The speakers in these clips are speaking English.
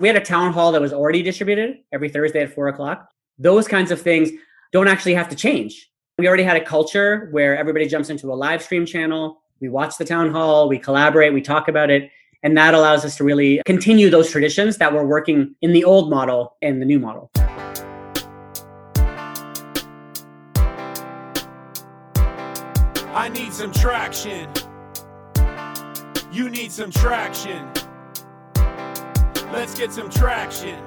We had a town hall that was already distributed every Thursday at four o'clock. Those kinds of things don't actually have to change. We already had a culture where everybody jumps into a live stream channel. We watch the town hall, we collaborate, we talk about it. And that allows us to really continue those traditions that were working in the old model and the new model. I need some traction. You need some traction. Let's get some traction.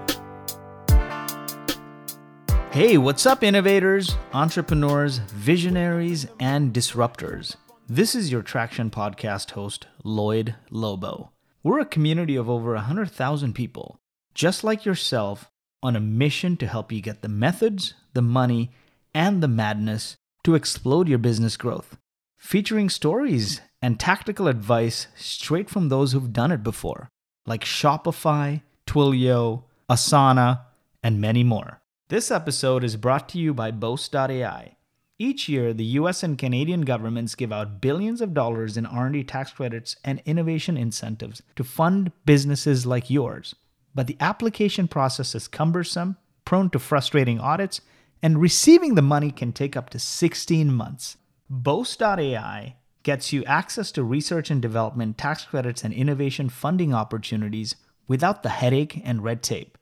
Hey, what's up, innovators, entrepreneurs, visionaries, and disruptors? This is your Traction Podcast host, Lloyed Lobo. We're a community of over 100,000 people, just like yourself, on a mission to help you get the methods, the money, and the madness to explode your business growth. Featuring stories and tactical advice straight from those who've done it before, like Shopify, Twilio, Asana, and many more. This episode is brought to you by Boast.ai. Each year, the US and Canadian governments give out billions of dollars in R&D tax credits and innovation incentives to fund businesses like yours. But the application process is cumbersome, prone to frustrating audits, and receiving the money can take up to 16 months. Boast.ai gets you access to research and development tax credits and innovation funding opportunities without the headache and red tape.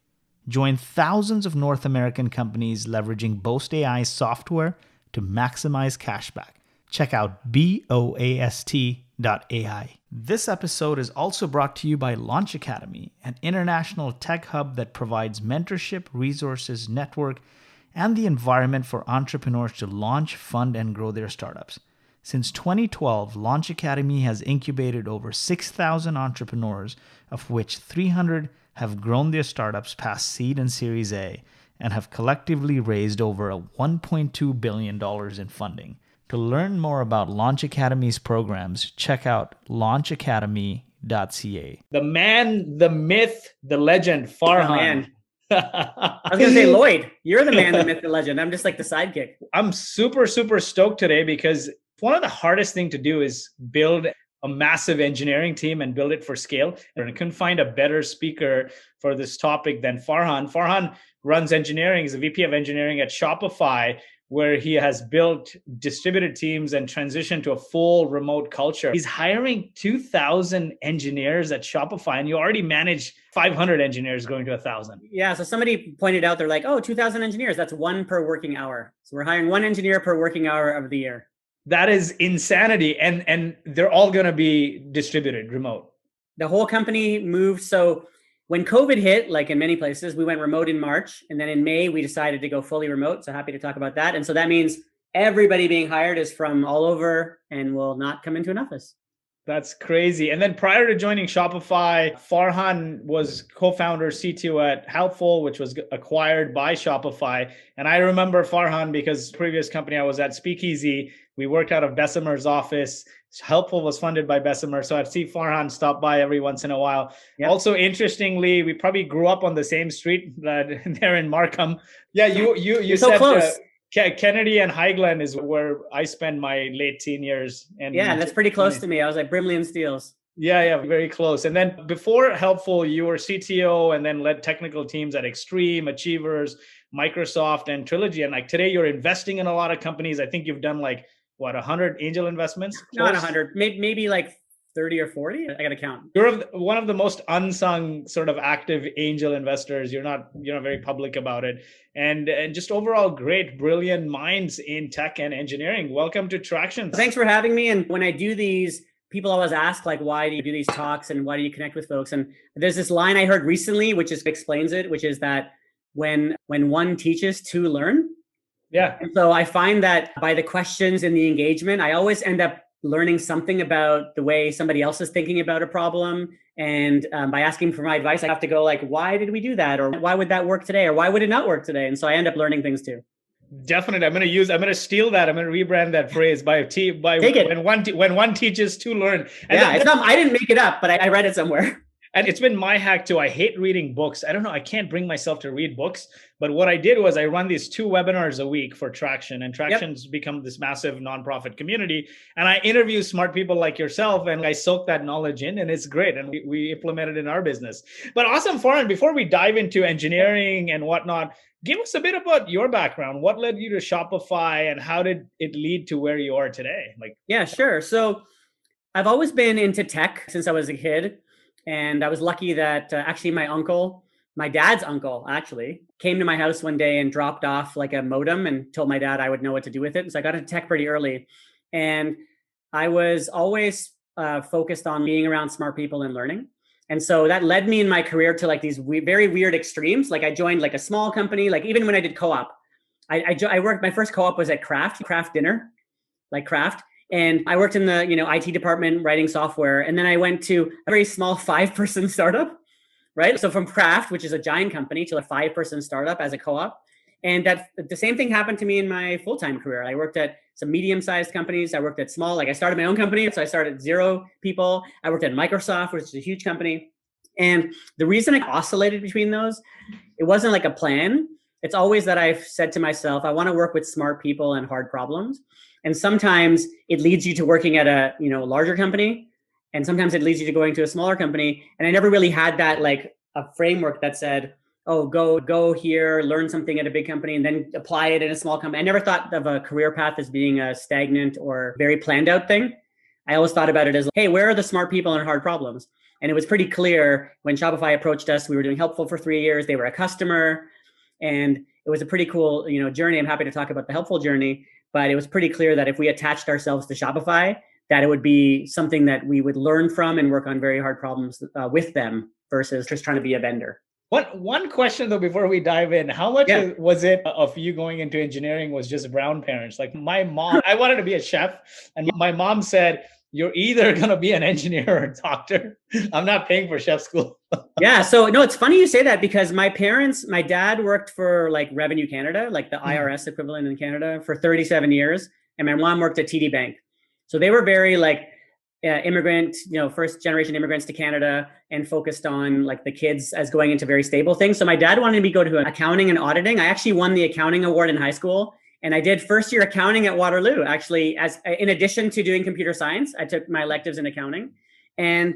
Join thousands of North American companies leveraging Boast AI software to maximize cashback. Check out boast.ai. This episode is also brought to you by Launch Academy, an international tech hub that provides mentorship, resources, network, and the environment for entrepreneurs to launch, fund, and grow their startups. Since 2012, Launch Academy has incubated over 6,000 entrepreneurs, of which 300 have grown their startups past seed and Series A and have collectively raised over $1.2 billion in funding. To learn more about Launch Academy's programs, check out launchacademy.ca. The man, the myth, the legend, Farhan. Oh. I was gonna say Lloyed, you're the man, the myth, the legend. I'm just like the sidekick. I'm super, super stoked today because one of the hardest thing to do is build a massive engineering team and build it for scale. And I couldn't find a better speaker for this topic than Farhan. Farhan runs engineering, is a VP of engineering at Shopify, where he has built distributed teams and transitioned to a full remote culture. He's hiring 2,000 engineers at Shopify, and you already manage 500 engineers going to 1,000. Yeah. So somebody pointed out, they're like, oh, 2,000 engineers. That's one per working hour. So we're hiring one engineer per working hour of the year that is insanity and and they're all going to be distributed remote. The whole company moved. So when covid hit like in many places we went remote in march and then in may we decided to go fully remote. So happy to talk about that. And so that means everybody being hired is from all over and will not come into an office that's crazy. And then prior to joining Shopify, Farhan was co-founder CTO at Helpful, which was acquired by Shopify. And I remember Farhan because previous company I was at, Speakeasy, we worked out of Bessemer's office. Helpful was funded by Bessemer. So I'd see Farhan stop by every once in a while. Yep. Also, interestingly, we probably grew up on the same street uh, there in Markham. Yeah, you you you so said close. Uh, Kennedy and Highland is where I spend my late teen years. And yeah, that's pretty close to me. I was like Brimley and Steeles. Yeah, yeah, very close. And then before Helpful, you were CTO and then led technical teams at Xtreme, Achievers, Microsoft, and Trilogy. And like today, you're investing in a lot of companies. I think you've done like what 100 angel investments. Not 100, maybe maybe like 30 or 40 i gotta count. You're one of the most unsung sort of active angel investors. You're not you're not very public about it. And and just overall great brilliant minds in tech and engineering. Welcome to traction. Thanks for having me. And when i do these people always ask like why do you do these talks and why do you connect with folks? And there's this line i heard recently which just explains it which is that when when one teaches two learn. Yeah. And so i find that by the questions and the engagement i always end up learning something about the way somebody else is thinking about a problem and um, by asking for my advice i have to go like why did we do that or why would that work today or why would it not work today and so i end up learning things too definitely i'm going to use i'm going to steal that i'm going to rebrand that phrase by t by Take it. when one te- when one teaches to learn and yeah not i didn't make it up but I, I read it somewhere And it's been my hack too. I hate reading books. I don't know. I can't bring myself to read books. But what I did was I run these two webinars a week for Traction, and Traction's yep. become this massive nonprofit community. And I interview smart people like yourself, and I soak that knowledge in, and it's great. And we, we implement it in our business. But awesome, Farhan, before we dive into engineering and whatnot, give us a bit about your background. What led you to Shopify, and how did it lead to where you are today? Like, yeah, sure. So I've always been into tech since I was a kid. And I was lucky that uh, actually my uncle, my dad's uncle, actually came to my house one day and dropped off like a modem and told my dad I would know what to do with it. so I got into tech pretty early. And I was always uh, focused on being around smart people and learning. And so that led me in my career to like these we- very weird extremes. Like I joined like a small company, like even when I did co-op, I, I, jo- I worked, my first co-op was at Kraft, Kraft Dinner, like Kraft and I worked in the you know IT department writing software, and then I went to a very small five person startup, right? So from Kraft, which is a giant company, to a five person startup as a co-op, and that the same thing happened to me in my full time career. I worked at some medium sized companies. I worked at small, like I started my own company, so I started zero people. I worked at Microsoft, which is a huge company, and the reason I oscillated between those, it wasn't like a plan. It's always that I've said to myself, I want to work with smart people and hard problems and sometimes it leads you to working at a you know larger company and sometimes it leads you to going to a smaller company. And i never really had that like a framework that said oh go go here learn something at a big company and then apply it in a small company. I never thought of a career path as being a stagnant or very planned out thing. I always thought about it as hey where are the smart people and hard problems? And it was pretty clear when shopify approached us we were doing helpful for three years. They were a customer. And it was a pretty cool you know journey. I'm happy to talk about the helpful journey. But it was pretty clear that if we attached ourselves to Shopify, that it would be something that we would learn from and work on very hard problems uh, with them versus just trying to be a vendor. One one question though before we dive in, how much yeah. was it of you going into engineering was just brown parents? Like my mom, I wanted to be a chef, and my mom said, "You're either gonna be an engineer or a doctor. I'm not paying for chef school." yeah. So no, it's funny you say that because my parents, my dad worked for like Revenue Canada, like the mm-hmm. IRS equivalent in Canada, for 37 years, and my mom worked at TD Bank. So they were very like uh, immigrant, you know, first generation immigrants to Canada, and focused on like the kids as going into very stable things. So my dad wanted me to go to accounting and auditing. I actually won the accounting award in high school and I did first year accounting at Waterloo. Actually, as in addition to doing computer science, I took my electives in accounting, and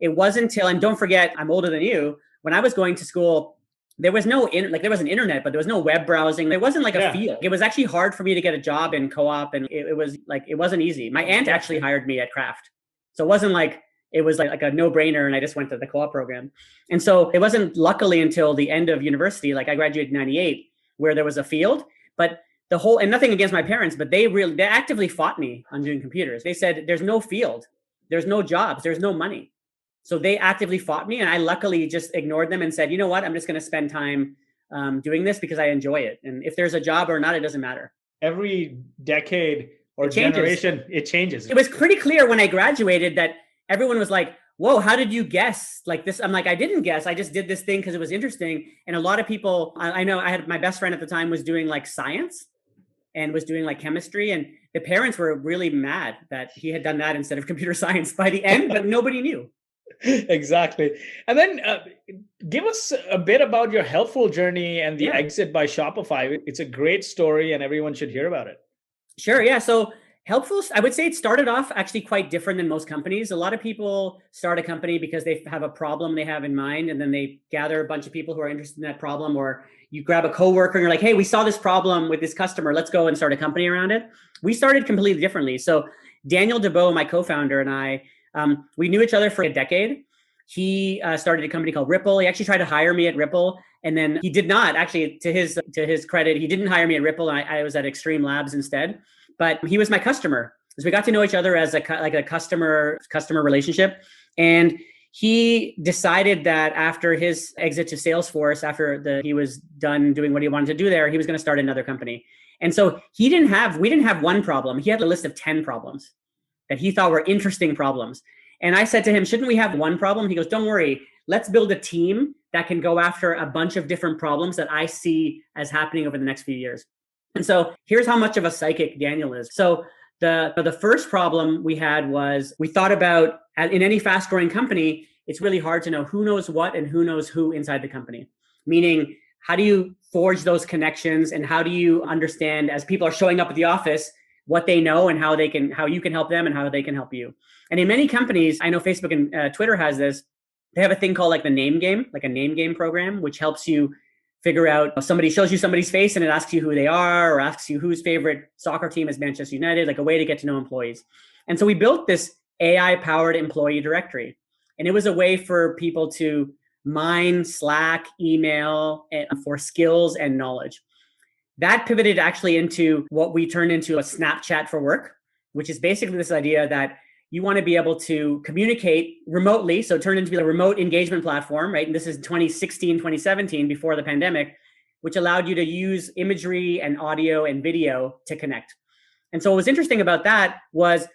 it wasn't until, and don't forget, I'm older than you. When I was going to school, there was no in, like there was an internet, but there was no web browsing. There wasn't like a field. It was actually hard for me to get a job in co-op, and it, it, was like it wasn't easy. My aunt actually hired me at Kraft, so it wasn't like it was like, like a no-brainer, and I just went to the co-op program. And so it wasn't luckily until the end of university, like I graduated in '98, where there was a field, but the whole and nothing against my parents, but they really they actively fought me on doing computers. They said there's no field, there's no jobs, there's no money. So they actively fought me, and I luckily just ignored them and said, you know what, I'm just going to spend time um, doing this because I enjoy it. And if there's a job or not, it doesn't matter. Every decade or it generation, it changes. It was pretty clear when I graduated that everyone was like, whoa, how did you guess like this? I'm like, I didn't guess. I just did this thing because it was interesting. And a lot of people, I, I know I had my best friend at the time was doing like science and was doing like chemistry. And the parents were really mad that he had done that instead of computer science by the end, but nobody knew exactly. And then uh, give us a bit about your helpful journey and the yeah. exit by Shopify. It's a great story and everyone should hear about it. Sure. Yeah. So helpful, I would say it started off actually quite different than most companies. A lot of people start a company because they have a problem they have in mind and then they gather a bunch of people who are interested in that problem or you grab a coworker and you're like, hey, we saw this problem with this customer. Let's go and start a company around it. We started completely differently. So Daniel Debow my co-founder, and I um, we knew each other for a decade. He uh, started a company called Rypple. He actually tried to hire me at Rypple, and then he did not. Actually, to his to his credit, he didn't hire me at Rypple. I, I was at Xtreme Labs instead. But he was my customer, so we got to know each other as a like a customer customer relationship. And he decided that after his exit to Salesforce, after the he was done doing what he wanted to do there, he was going to start another company. And so he didn't have we didn't have one problem. He had a list of ten problems that he thought were interesting problems. And I said to him, shouldn't we have one problem? He goes, don't worry. Let's build a team that can go after a bunch of different problems that I see as happening over the next few years. And so here's how much of a psychic Daniel is. So the the first problem we had was we thought about in any fast growing company it's really hard to know who knows what and who knows who inside the company. Meaning, how do you forge those connections and how do you understand as people are showing up at the office what they know and how they can how you can help them and how they can help you. And in many companies, I know Facebook and uh, Twitter has this. They have a thing called like the name game, like a name game program, which helps you figure out somebody shows you somebody's face and it asks you who they are or asks you whose favorite soccer team is Manchester United, like a way to get to know employees. And so we built this AI powered employee directory. And it was a way for people to mine Slack, email for skills and knowledge. That pivoted actually into what we turned into a Snapchat for work, which is basically this idea that you want to be able to communicate remotely. So it turned into a remote engagement platform, right? And this is 2016, 2017, before the pandemic, which allowed you to use imagery and audio and video to connect. And so what was interesting about that was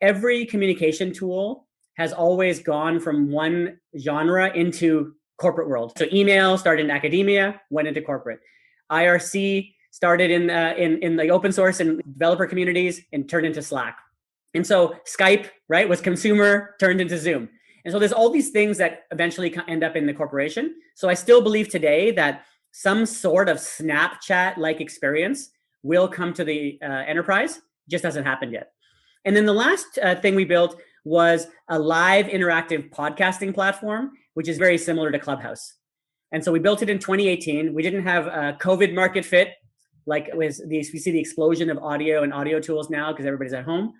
every communication tool has always gone from one genre into corporate world. So email started in academia, went into corporate. IRC started in, in, in the open source and developer communities and turned into Slack. And so Skype, right, was consumer turned into Zoom. And so there's all these things that eventually end up in the corporation. So I still believe today that some sort of Snapchat like experience will come to the uh, enterprise, just hasn't happened yet. And then the last uh, thing we built was a live interactive podcasting platform, which is very similar to Clubhouse. And so we built it in 2018. We didn't have a COVID market fit, like was the, we see the explosion of audio and audio tools now because everybody's at home.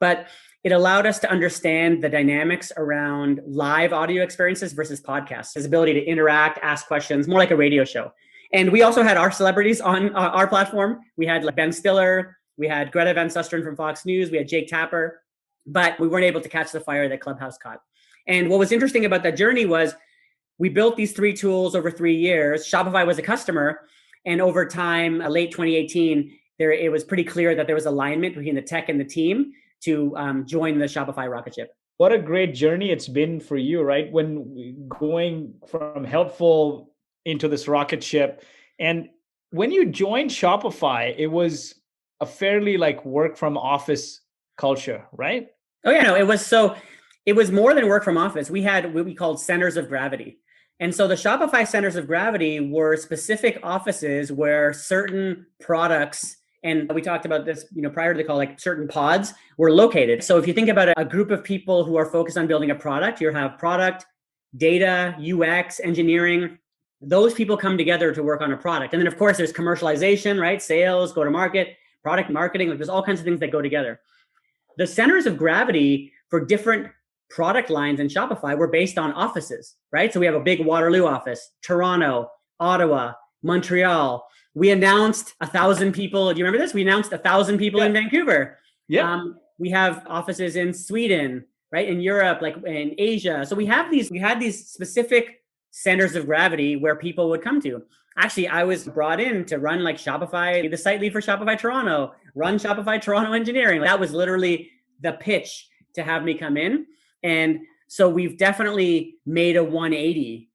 But it allowed us to understand the dynamics around live audio experiences versus podcasts his ability to interact ask questions more like a radio show. And we also had our celebrities on uh, our platform. We had like ben stiller we had greta van susteren from fox news we had jake tapper but we weren't able to catch the fire that clubhouse caught. And what was interesting about that journey was we built these three tools over three years shopify was a customer and over time uh, late 2018 there it was pretty clear that there was alignment between the tech and the team to um, join the Shopify rocket ship. What a great journey it's been for you, right? When going from helpful into this rocket ship. And when you joined Shopify, it was a fairly like work from office culture, right? Oh yeah, no, it was so it was more than work from office. We had what we called centers of gravity. And so the Shopify centers of gravity were specific offices where certain products and we talked about this you know prior to the call like certain pods were located. So if you think about a group of people who are focused on building a product you have product data ux engineering those people come together to work on a product. And then of course there's commercialization right? Sales go to market product marketing like there's all kinds of things that go together. The centers of gravity for different product lines in shopify were based on offices right so we have a big waterloo office toronto ottawa montreal we announced a thousand people. Do you remember this? We announced a thousand people yeah. in Vancouver. Yeah. Um, we have offices in Sweden, right? In Europe, like in Asia. So we have these, we had these specific centers of gravity where people would come to. Actually, I was brought in to run like Shopify, the site lead for Shopify Toronto, run Shopify Toronto engineering. That was literally the pitch to have me come in. And so we've definitely made a 180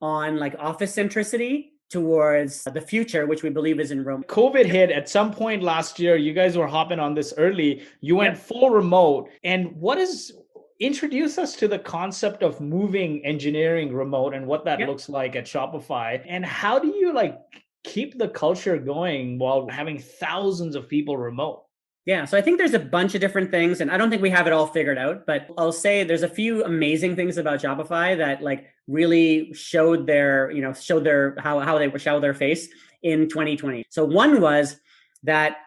on like office centricity towards the future, which we believe is in Rome. COVID hit at some point last year. You guys were hopping on this early. You went yep. full remote. And what is introduce us to the concept of moving engineering remote and what that yep. looks like at Shopify? And how do you like keep the culture going while having thousands of people remote? Yeah, so I think there's a bunch of different things, and I don't think we have it all figured out. But I'll say there's a few amazing things about Shopify that like really showed their, you know, showed their how how they show their face in 2020. So one was that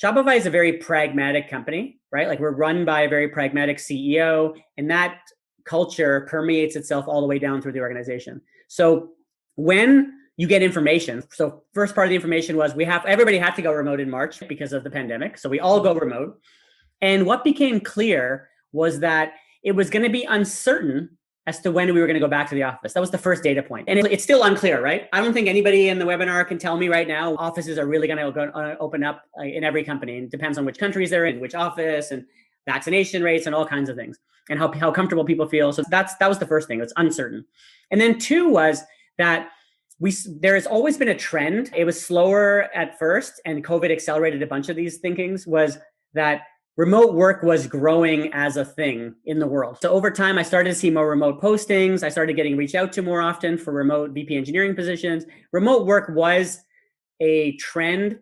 Shopify is a very pragmatic company, right? Like we're run by a very pragmatic CEO, and that culture permeates itself all the way down through the organization. So when you get information. So first part of the information was we have everybody had to go remote in March because of the pandemic. So we all go remote. And what became clear was that it was going to be uncertain as to when we were going to go back to the office. That was the first data point. And it's still unclear, right? I don't think anybody in the webinar can tell me right now offices are really going to uh, open up uh, in every company. It depends on which countries they're in, which office and vaccination rates and all kinds of things and how, how comfortable people feel. So that's that was the first thing. It's uncertain. And then two was that we there has always been a trend. It was slower at first, and COVID accelerated a bunch of these thinkings. Was that remote work was growing as a thing in the world. So over time, I started to see more remote postings. I started getting reached out to more often for remote VP engineering positions. Remote work was a trend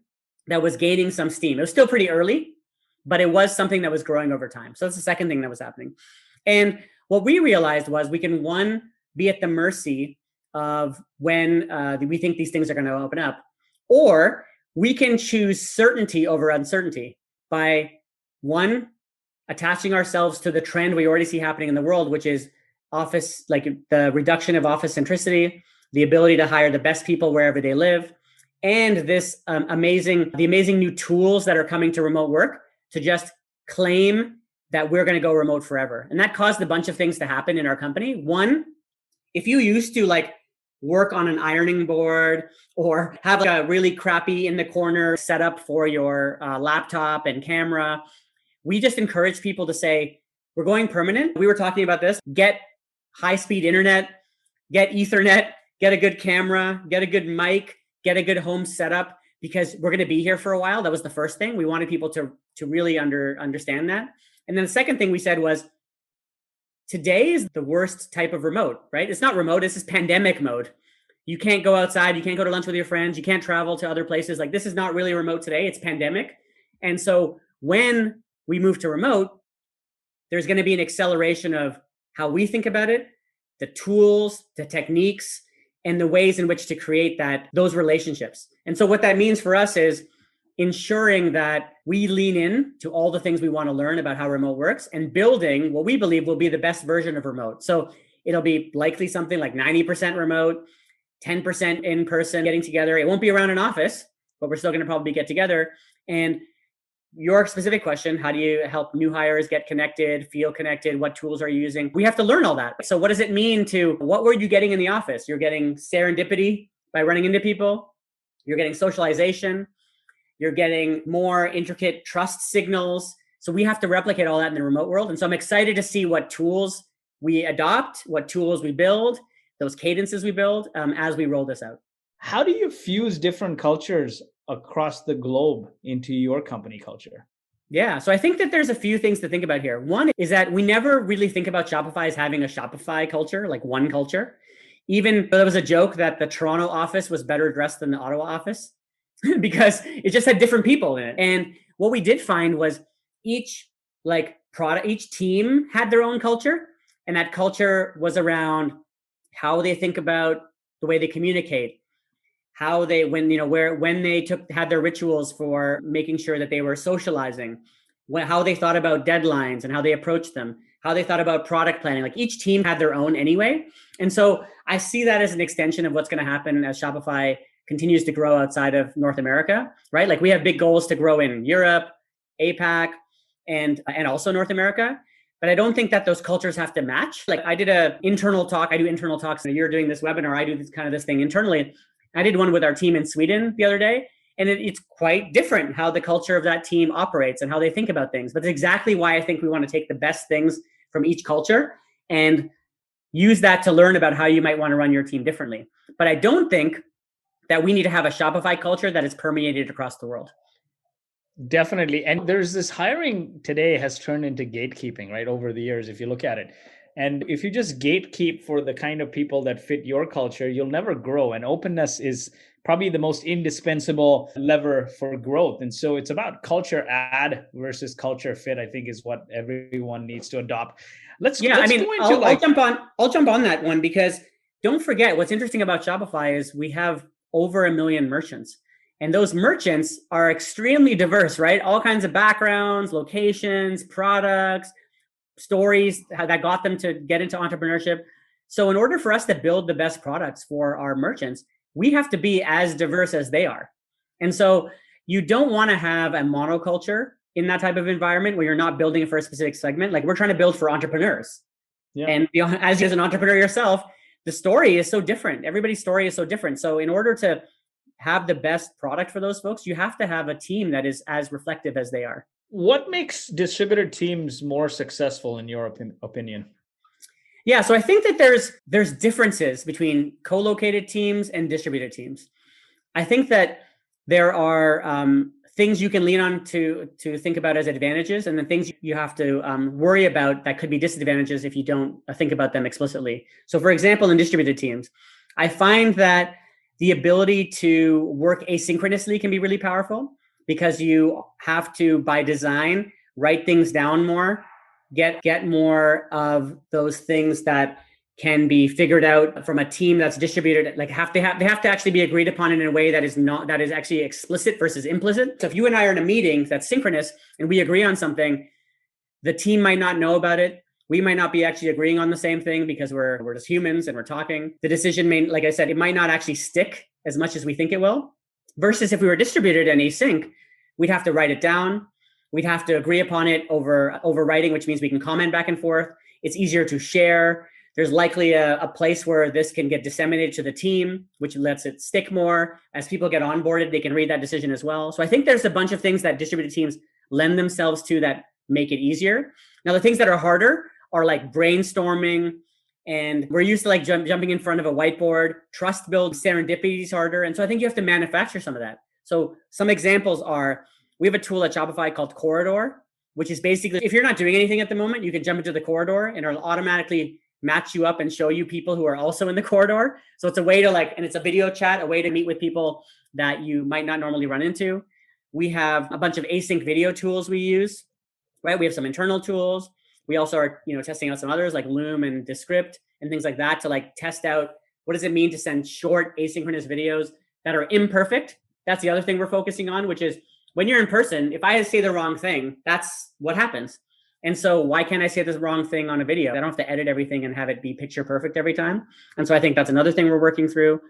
that was gaining some steam. It was still pretty early, but it was something that was growing over time. So that's the second thing that was happening. And what we realized was we can one be at the mercy of when uh, we think these things are going to open up, or we can choose certainty over uncertainty by one attaching ourselves to the trend we already see happening in the world, which is office, like the reduction of office centricity, the ability to hire the best people wherever they live, and this um, amazing, the amazing new tools that are coming to remote work to just claim that we're going to go remote forever. And that caused a bunch of things to happen in our company. One, if you used to like work on an ironing board or have like a really crappy in the corner setup for your uh, laptop and camera, we just encourage people to say, we're going permanent. We were talking about this. Get high speed internet, get Ethernet, get a good camera, get a good mic, get a good home setup because we're going to be here for a while. That was the first thing. We wanted people to to really under understand that. And then the second thing we said was today is the worst type of remote, right? It's not remote, this is pandemic mode. You can't go outside, you can't go to lunch with your friends, you can't travel to other places. Like this is not really remote today, it's pandemic. And so when we move to remote, there's going to be an acceleration of how we think about it, the tools, the techniques, and the ways in which to create that those relationships. And so what that means for us is ensuring that we lean in to all the things we want to learn about how remote works and building what we believe will be the best version of remote. So it'll be likely something like 90% remote, 10% in person getting together. It won't be around an office, but we're still going to probably get together. And your specific question how do you help new hires get connected feel connected what tools are you using we have to learn all that so what does it mean to what were you getting in the office you're getting serendipity by running into people you're getting socialization you're getting more intricate trust signals so we have to replicate all that in the remote world and so i'm excited to see what tools we adopt what tools we build those cadences we build um, as we roll this out how do you fuse different cultures across the globe into your company culture? Yeah, so I think that there's a few things to think about here. One is that we never really think about Shopify as having a Shopify culture, like one culture. Even though there was a joke that the Toronto office was better dressed than the Ottawa office because it just had different people in it. And what we did find was each like product, each team had their own culture, and that culture was around how they think about the way they communicate, how they when you know where when they took had their rituals for making sure that they were socializing when, how they thought about deadlines and how they approached them how they thought about product planning like each team had their own anyway and so i see that as an extension of what's going to happen as shopify continues to grow outside of north america right like we have big goals to grow in europe apac and and also north america but i don't think that those cultures have to match like i did a internal talk i do internal talks and you're doing this webinar i do this kind of this thing internally I did one with our team in Sweden the other day, and it, it's quite different how the culture of that team operates and how they think about things. But it's exactly why I think we want to take the best things from each culture and use that to learn about how you might want to run your team differently. But I don't think that we need to have a Shopify culture that is permeated across the world. Definitely. And there's this hiring today has turned into gatekeeping, right? Over the years, if you look at it. And if you just gatekeep for the kind of people that fit your culture, you'll never grow. And openness is probably the most indispensable lever for growth. And so it's about culture add versus culture fit, I think is what everyone needs to adopt. Let's Yeah, let's I mean I'll, like... I'll jump on I'll jump on that one because don't forget what's interesting about Shopify is we have over a million merchants. And those merchants are extremely diverse, right? All kinds of backgrounds, locations, products, stories that got them to get into entrepreneurship. So, in order for us to build the best products for our merchants, we have to be as diverse as they are. And so, you don't want to have a monoculture in that type of environment where you're not building for a specific segment. Like we're trying to build for entrepreneurs. Yeah. And you know, as as an entrepreneur yourself, the story is so different. Everybody's story is so different. So, in order to have the best product for those folks, you have to have a team that is as reflective as they are. What makes distributed teams more successful in your opinion? Yeah, so I think that there's there's differences between co-located teams and distributed teams. I think that there are um, things you can lean on to to think about as advantages and then things you have to um, worry about that could be disadvantages if you don't uh, think about them explicitly. So for example in distributed teams i find that the ability to work asynchronously can be really powerful because you have to by design write things down more get get more of those things that can be figured out from a team that's distributed like have to have they have to actually be agreed upon in a way that is not that is actually explicit versus implicit. So if you and i are in a meeting that's synchronous and we agree on something the team might not know about it. We might not be actually agreeing on the same thing because we're we're just humans and we're talking. The decision may like i said it might not actually stick as much as we think it will. Versus if we were distributed and async we'd have to write it down. We'd have to agree upon it over over writing which means we can comment back and forth. It's easier to share there's likely a, a, place where this can get disseminated to the team, which lets it stick more. As people get onboarded, they can read that decision as well. So I think there's a bunch of things that distributed teams lend themselves to that make it easier. Now, the things that are harder are like brainstorming, and we're used to like jump, jumping in front of a whiteboard. Trust build serendipity is harder, and so I think you have to manufacture some of that. So some examples are we have a tool at Shopify called Corridor, which is basically if you're not doing anything at the moment, you can jump into the corridor and it'll automatically match you up and show you people who are also in the corridor. So it's a way to like, and it's a video chat, a way to meet with people that you might not normally run into. We have a bunch of async video tools we use, right? We have some internal tools. We also are, you know, testing out some others like Loom and Descript and things like that to like test out what does it mean to send short asynchronous videos that are imperfect. That's the other thing we're focusing on, which is when you're in person, if I say the wrong thing, that's what happens. And so why can't I say this wrong thing on a video? I don't have to edit everything and have it be picture perfect every time. And so I think that's another thing we're working through.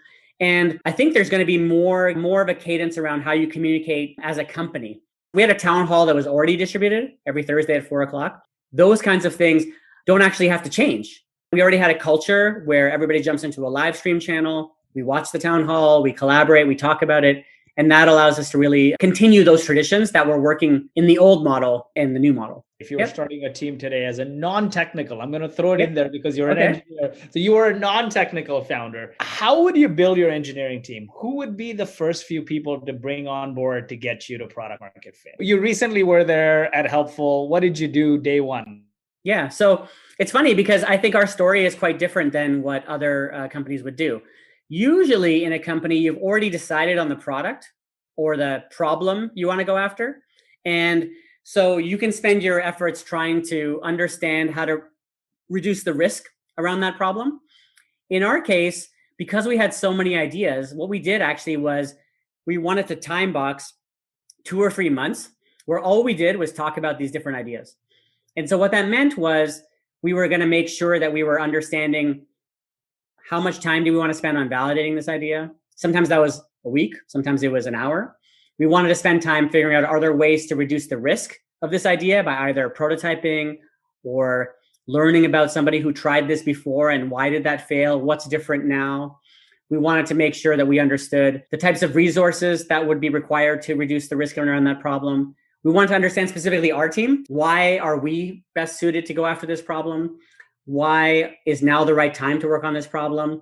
And I think there's going to be more more of a cadence around how you communicate as a company. We had a town hall that was already distributed every Thursday at four o'clock. Those kinds of things don't actually have to change. We already had a culture where everybody jumps into a live stream channel. We watch the town hall, we collaborate, we talk about it. And that allows us to really continue those traditions that were working in the old model and the new model. If you were yep. starting a team today as a non-technical, I'm going to throw it yep. in there because you're okay. an engineer. So you are a non-technical founder. How would you build your engineering team? Who would be the first few people to bring on board to get you to product market fit? You recently were there at Helpful. What did you do day one? Yeah, so it's funny because I think our story is quite different than what other uh, companies would do. Usually in a company, you've already decided on the product or the problem you want to go after. And so you can spend your efforts trying to understand how to reduce the risk around that problem. In our case, because we had so many ideas, what we did actually was we wanted to time box two or three months where all we did was talk about these different ideas. And so what that meant was we were going to make sure that we were understanding how much time do we want to spend on validating this idea? Sometimes that was a week, sometimes it was an hour. We wanted to spend time figuring out are there ways to reduce the risk of this idea by either prototyping or learning about somebody who tried this before and why did that fail? What's different now? We wanted to make sure that we understood the types of resources that would be required to reduce the risk around that problem. We wanted to understand specifically our team. Why are we best suited to go after this problem? Why is now the right time to work on this problem?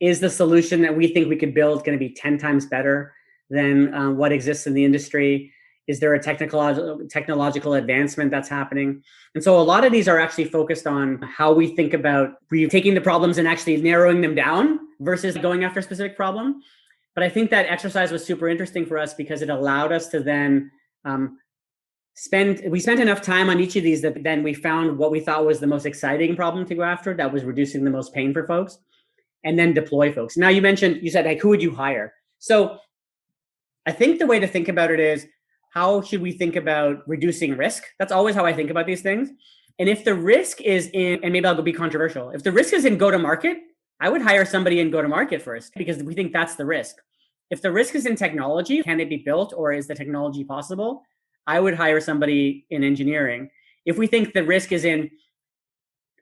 Is the solution that we think we could build going to be 10 times better than uh, what exists in the industry? Is there a technical technological advancement that's happening? And so a lot of these are actually focused on how we think about re- taking the problems and actually narrowing them down versus going after a specific problem. But I think that exercise was super interesting for us because it allowed us to then um, spend we spent enough time on each of these that then we found what we thought was the most exciting problem to go after that was reducing the most pain for folks and then deploy folks. Now you mentioned you said like who would you hire? So i think the way to think about it is how should we think about reducing risk? That's always how i think about these things. And if the risk is in and maybe i'll be controversial if the risk is in go to market i would hire somebody in go to market first because we think that's the risk. If the risk is in technology can it be built or is the technology possible I would hire somebody in engineering. If we think the risk is in,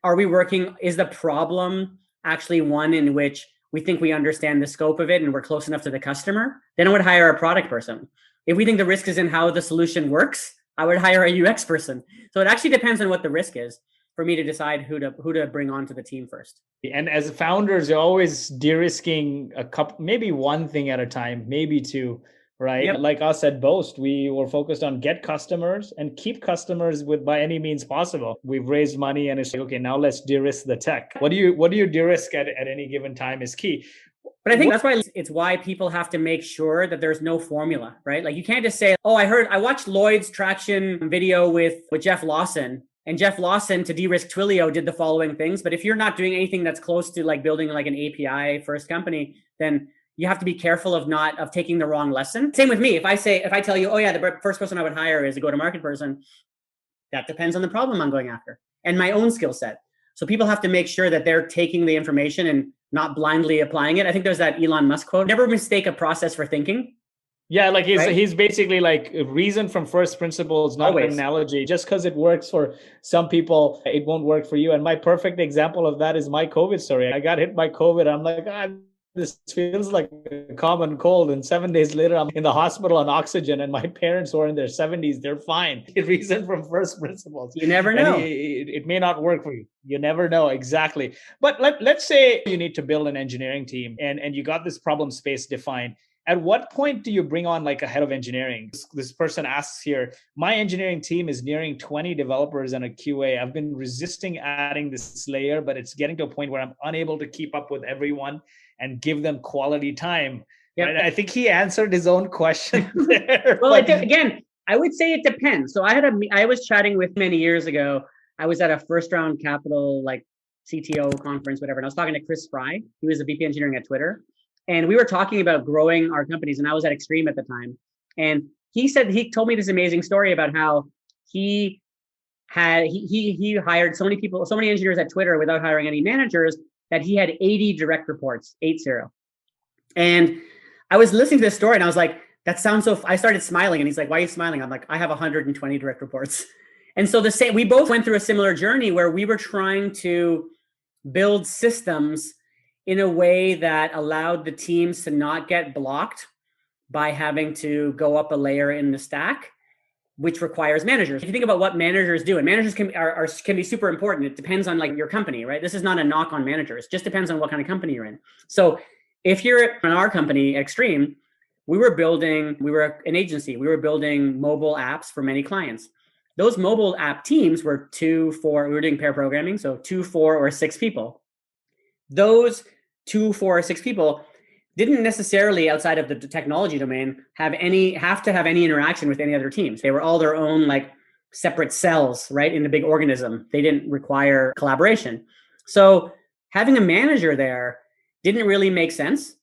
are we working, is the problem actually one in which we think we understand the scope of it and we're close enough to the customer, then I would hire a product person. If we think the risk is in how the solution works, I would hire a UX person. So it actually depends on what the risk is for me to decide who to who to bring onto the team first. And as founders, you're always de-risking a couple, maybe one thing at a time, maybe two right? Yep. Like us at Boast, we were focused on get customers and keep customers with by any means possible. We've raised money and it's like, okay, now let's de-risk the tech. What do you what do you de-risk at, at any given time is key. But I think that's why it's why people have to make sure that there's no formula, right? Like you can't just say, "Oh, I heard I watched Lloyed's traction video with with Jeff Lawson." And Jeff Lawson to de-risk Twilio did the following things. But if you're not doing anything that's close to like building like an API first company, then you have to be careful of not of taking the wrong lesson. Same with me. If I say if I tell you, oh yeah, the first person I would hire is a go-to-market person, that depends on the problem I'm going after and my own skill set. So people have to make sure that they're taking the information and not blindly applying it. I think there's that Elon Musk quote: "Never mistake a process for thinking." Yeah, like he's Right? he's basically like reason from first principles, not an analogy. Just because it works for some people, it won't work for you. And my perfect example of that is my COVID story. I got hit by COVID. I'm like, ah, this feels like a common cold. And seven days later, I'm in the hospital on oxygen, and my parents who are in their 70s, they're fine. it reason from first principles. You never know. it, it- it may not work for you. You never know exactly. But let, let's say you need to build an engineering team and, and you got this problem space defined. At what point do you bring on like a head of engineering? This, this person asks here, my engineering team is nearing 20 developers and a QA. I've been resisting adding this layer, but it's getting to a point where I'm unable to keep up with everyone and give them quality time. Yep. Right? I think he answered his own question there. Well, but- again, I would say it depends. So I had a I was chatting with many years ago. I was at a first round capital like CTO conference, whatever, and I was talking to Chris Fry. He was a VP engineering at Twitter, and we were talking about growing our companies. And I was at Xtreme at the time, and he said he told me this amazing story about how he had he he, he hired so many people, so many engineers at Twitter without hiring any managers that he had 80 direct reports, eight zero. And I was listening to this story and I was like, that sounds so. F-. I started smiling, and he's like, "Why are you smiling?" I'm like, "I have 120 direct reports." And so the same, we both went through a similar journey where we were trying to build systems in a way that allowed the teams to not get blocked by having to go up a layer in the stack, which requires managers. If you think about what managers do, and managers can are, are can be super important. It depends on like your company, right? This is not a knock on managers. Just depends on what kind of company you're in. So if you're in our company, Xtreme, we were building, we were an agency, we were building mobile apps for many clients. Those mobile app teams were two, four, we were doing pair programming, so two, four, or six people. Those two, four, or six people didn't necessarily outside of the technology domain have any have to have any interaction with any other teams. They were all their own like separate cells, right, in the big organism. They didn't require collaboration. So having a manager there didn't really make sense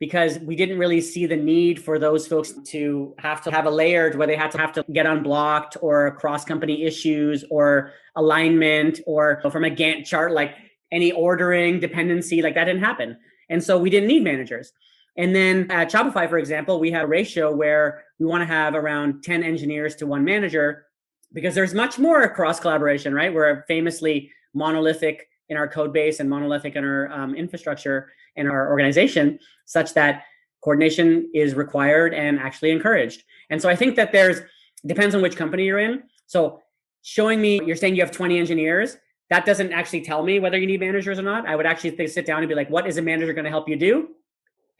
because we didn't really see the need for those folks to have to have a layered where they had to have to get unblocked or cross company issues or alignment or from a Gantt chart, like any ordering dependency, like that didn't happen. And so we didn't need managers. And then at Shopify, for example, we have a ratio where we want to have around 10 engineers to one manager because there's much more cross collaboration, right? We're famously monolithic in our code base and monolithic in our um, infrastructure in our organization, such that coordination is required and actually encouraged. And so I think that there's depends on which company you're in. So showing me you're saying you have 20 engineers, that doesn't actually tell me whether you need managers or not. I would actually think, sit down and be like, what is a manager going to help you do?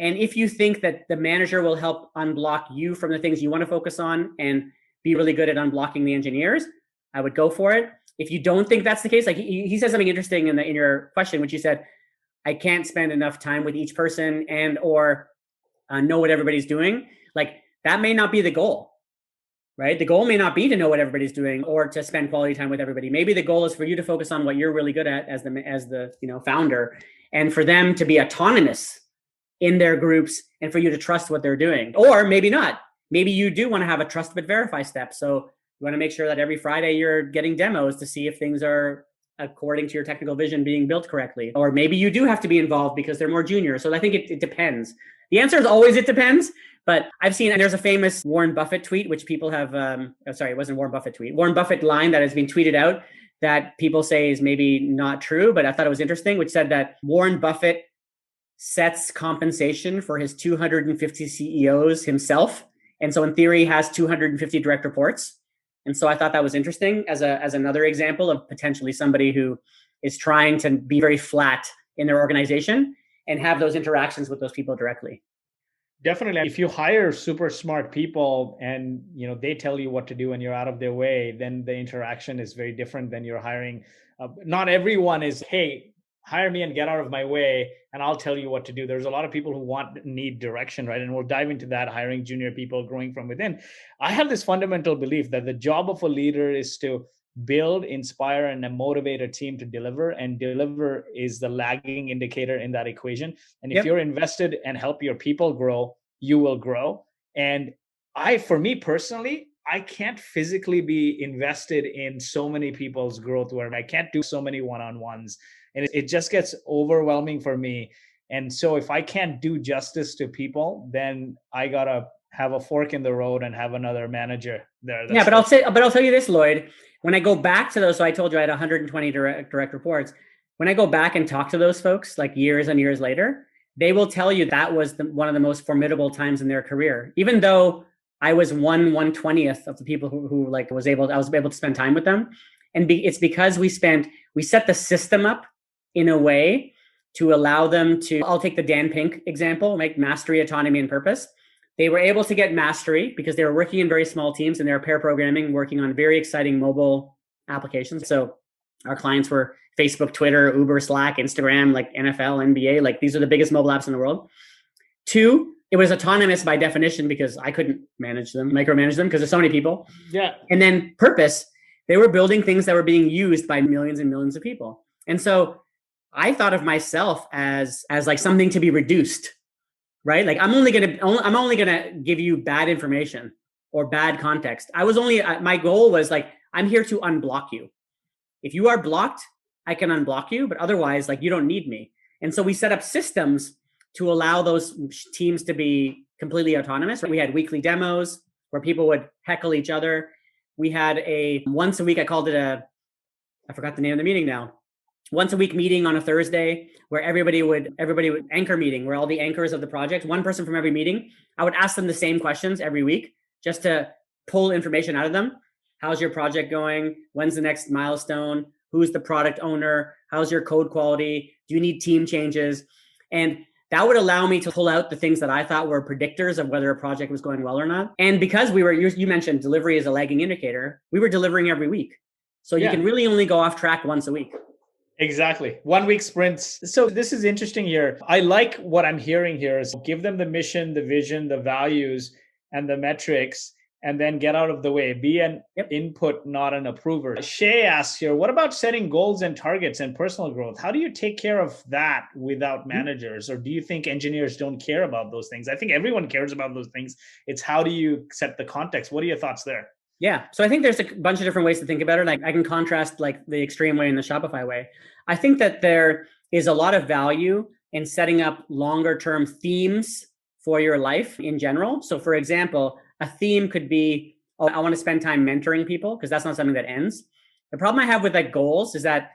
And if you think that the manager will help unblock you from the things you want to focus on and be really good at unblocking the engineers, I would go for it. If you don't think that's the case, like he, he said something interesting in the in your question, which you said, I can't spend enough time with each person and or uh, know what everybody's doing. Like that may not be the goal, right? The goal may not be to know what everybody's doing or to spend quality time with everybody. Maybe the goal is for you to focus on what you're really good at as the as the you know founder, and for them to be autonomous in their groups and for you to trust what they're doing. Or maybe not. Maybe you do want to have a trust but verify step. So you want to make sure that every Friday you're getting demos to see if things are according to your technical vision being built correctly. Or maybe you do have to be involved because they're more junior. So I think it, it depends. The answer is always it depends. But I've seen, and there's a famous Warren Buffett tweet, which people have, um, oh, sorry, it wasn't Warren Buffett tweet, Warren Buffett line that has been tweeted out that people say is maybe not true, but I thought it was interesting, which said that Warren Buffett sets compensation for his 250 CEOs himself. And so in theory, he has 250 direct reports. And so I thought that was interesting as a as another example of potentially somebody who is trying to be very flat in their organization and have those interactions with those people directly. definitely. If you hire super smart people and you know they tell you what to do and you're out of their way then the interaction is very different than you're hiring. Uh, not everyone is hey hire me and get out of my way and i'll tell you what to do. There's a lot of people who want need direction right? And we'll dive into that hiring junior people growing from within. I have this fundamental belief that the job of a leader is to build inspire and motivate a team to deliver and deliver is the lagging indicator in that equation. And if yep. you're invested and help your people grow you will grow. And i for me personally i can't physically be invested in so many people's growth where i can't do so many one-on-ones. And it, it just gets overwhelming for me. And so if i can't do justice to people then i gotta have a fork in the road and have another manager there yeah but i'll say but i'll tell you this Lloyed when I go back to those, so I told you I had 120 direct direct reports. When I go back and talk to those folks, like years and years later, they will tell you that was the, one of the most formidable times in their career. Even though I was one one twentieth of the people who, who like was able, I was able to spend time with them, and be, it's because we spent we set the system up in a way to allow them to. I'll take the Dan Pink example, make mastery, autonomy, and purpose. They were able to get mastery because they were working in very small teams and they were pair programming, working on very exciting mobile applications. So our clients were Facebook, Twitter, Uber, Slack, Instagram, like NFL, NBA, like these are the biggest mobile apps in the world. Two, it was autonomous by definition because I couldn't manage them, micromanage them because there's so many people. Yeah. And then purpose, they were building things that were being used by millions and millions of people. And so I thought of myself as as like something to be reduced right? Like I'm only gonna I'm only gonna give you bad information or bad context. I was only my goal was like I'm here to unblock you. If you are blocked, I can unblock you, but otherwise, like you don't need me. And so we set up systems to allow those teams to be completely autonomous. We had weekly demos where people would heckle each other. We had a once a week. I called it a. I forgot the name of the meeting now once a week meeting on a Thursday where everybody would everybody would anchor meeting where all the anchors of the project, one person from every meeting, I would ask them the same questions every week just to pull information out of them. How's your project going? When's the next milestone? Who's the product owner? How's your code quality? Do you need team changes? And that would allow me to pull out the things that I thought were predictors of whether a project was going well or not. And because we were, you, you mentioned delivery is a lagging indicator, we were delivering every week. So you yeah. can really only go off track once a week. Exactly. One week sprints. So this is interesting here. I like what I'm hearing here is give them the mission, the vision, the values, and the metrics, and then get out of the way. Be an yep. input, not an approver. Shay asks here, what about setting goals and targets and personal growth? How do you take care of that without mm-hmm. managers? Or do you think engineers don't care about those things? I think everyone cares about those things. It's how do you set the context? What are your thoughts there? Yeah. So I think there's a bunch of different ways to think about it. Like I can contrast like the Xtreme way and the Shopify way. I think that there is a lot of value in setting up longer term themes for your life in general. So for example, a theme could be, oh, I want to spend time mentoring people because that's not something that ends. The problem I have with like goals is that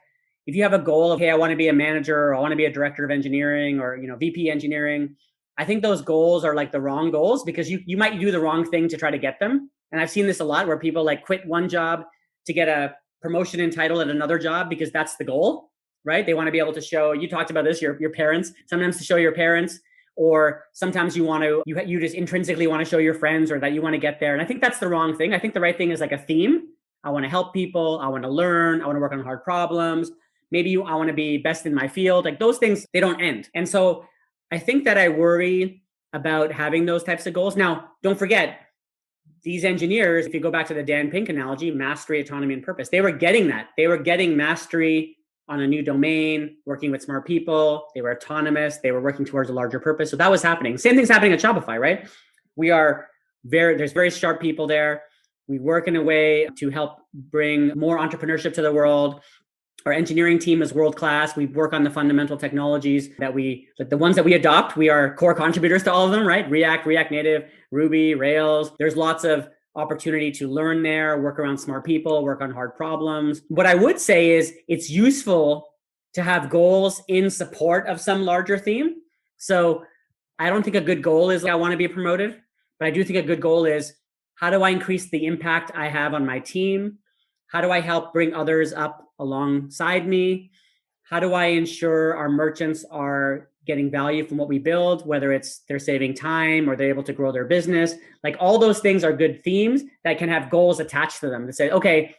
if you have a goal of, hey, I want to be a manager or I want to be a director of engineering or, you know, VP engineering, I think those goals are like the wrong goals because you you might do the wrong thing to try to get them. And I've seen this a lot where people like quit one job to get a promotion and title at another job because that's the goal, right? They want to be able to show, you talked about this, your, your parents, sometimes to show your parents, or sometimes you want to, you, you just intrinsically want to show your friends or that you want to get there. And I think that's the wrong thing. I think the right thing is like a theme. I want to help people. I want to learn. I want to work on hard problems. Maybe I want to be best in my field. Like those things, they don't end. And so I think that I worry about having those types of goals. Now, don't forget, these engineers, if you go back to the Dan Pink analogy, mastery, autonomy, and purpose, they were getting that. They were getting mastery on a new domain, working with smart people. They were autonomous. They were working towards a larger purpose. So that was happening. Same thing's happening at Shopify, right? We are very, there's very sharp people there. We work in a way to help bring more entrepreneurship to the world. Our engineering team is world class. We work on the fundamental technologies that we, like the ones that we adopt, we are core contributors to all of them, right? React, React Native, Ruby, Rails. There's lots of opportunity to learn there, work around smart people, work on hard problems. What I would say is it's useful to have goals in support of some larger theme. So I don't think a good goal is like, I want to be promoted, but I do think a good goal is how do I increase the impact I have on my team? How do I help bring others up alongside me? How do I ensure our merchants are getting value from what we build, whether it's they're saving time or they're able to grow their business. Like all those things are good themes that can have goals attached to them to say, okay,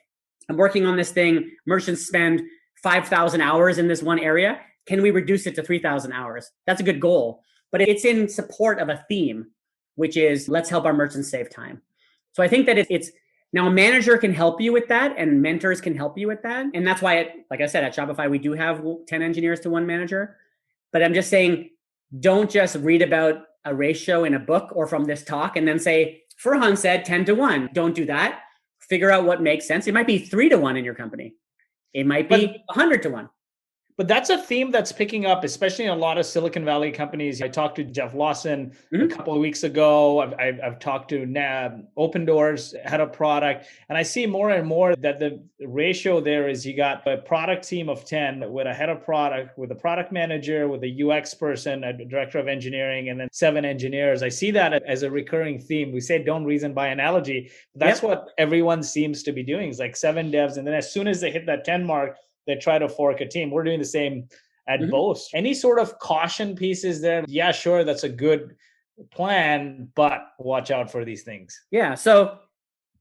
I'm working on this thing. Merchants spend 5,000 hours in this one area. Can we reduce it to 3,000 hours? That's a good goal, but it's in support of a theme, which is let's help our merchants save time. So I think that it's now a manager can help you with that and mentors can help you with that. And that's why, it, like I said, at Shopify, we do have 10 engineers to one manager. But I'm just saying, don't just read about a ratio in a book or from this talk and then say, Farhan said 10 to 1. Don't do that. Figure out what makes sense. It might be three to one in your company. It might be but, 100 to 1. But that's a theme that's picking up, especially in a lot of Silicon Valley companies. I talked to Jeff Lawson mm-hmm. a couple of weeks ago. I've, I've, I've talked to Nab, Opendoor's head of product, and I see more and more that the ratio there is you got a product team of 10 with a head of product, with a product manager, with a UX person, a director of engineering, and then seven engineers. I see that as a recurring theme. We say don't reason by analogy. That's yep. what everyone seems to be doing It's like seven devs. And then as soon as they hit that 10 mark, that try to fork a team. We're doing the same at mm-hmm. Boast. Any sort of caution pieces there? Yeah, sure, that's a good plan, but watch out for these things. Yeah. So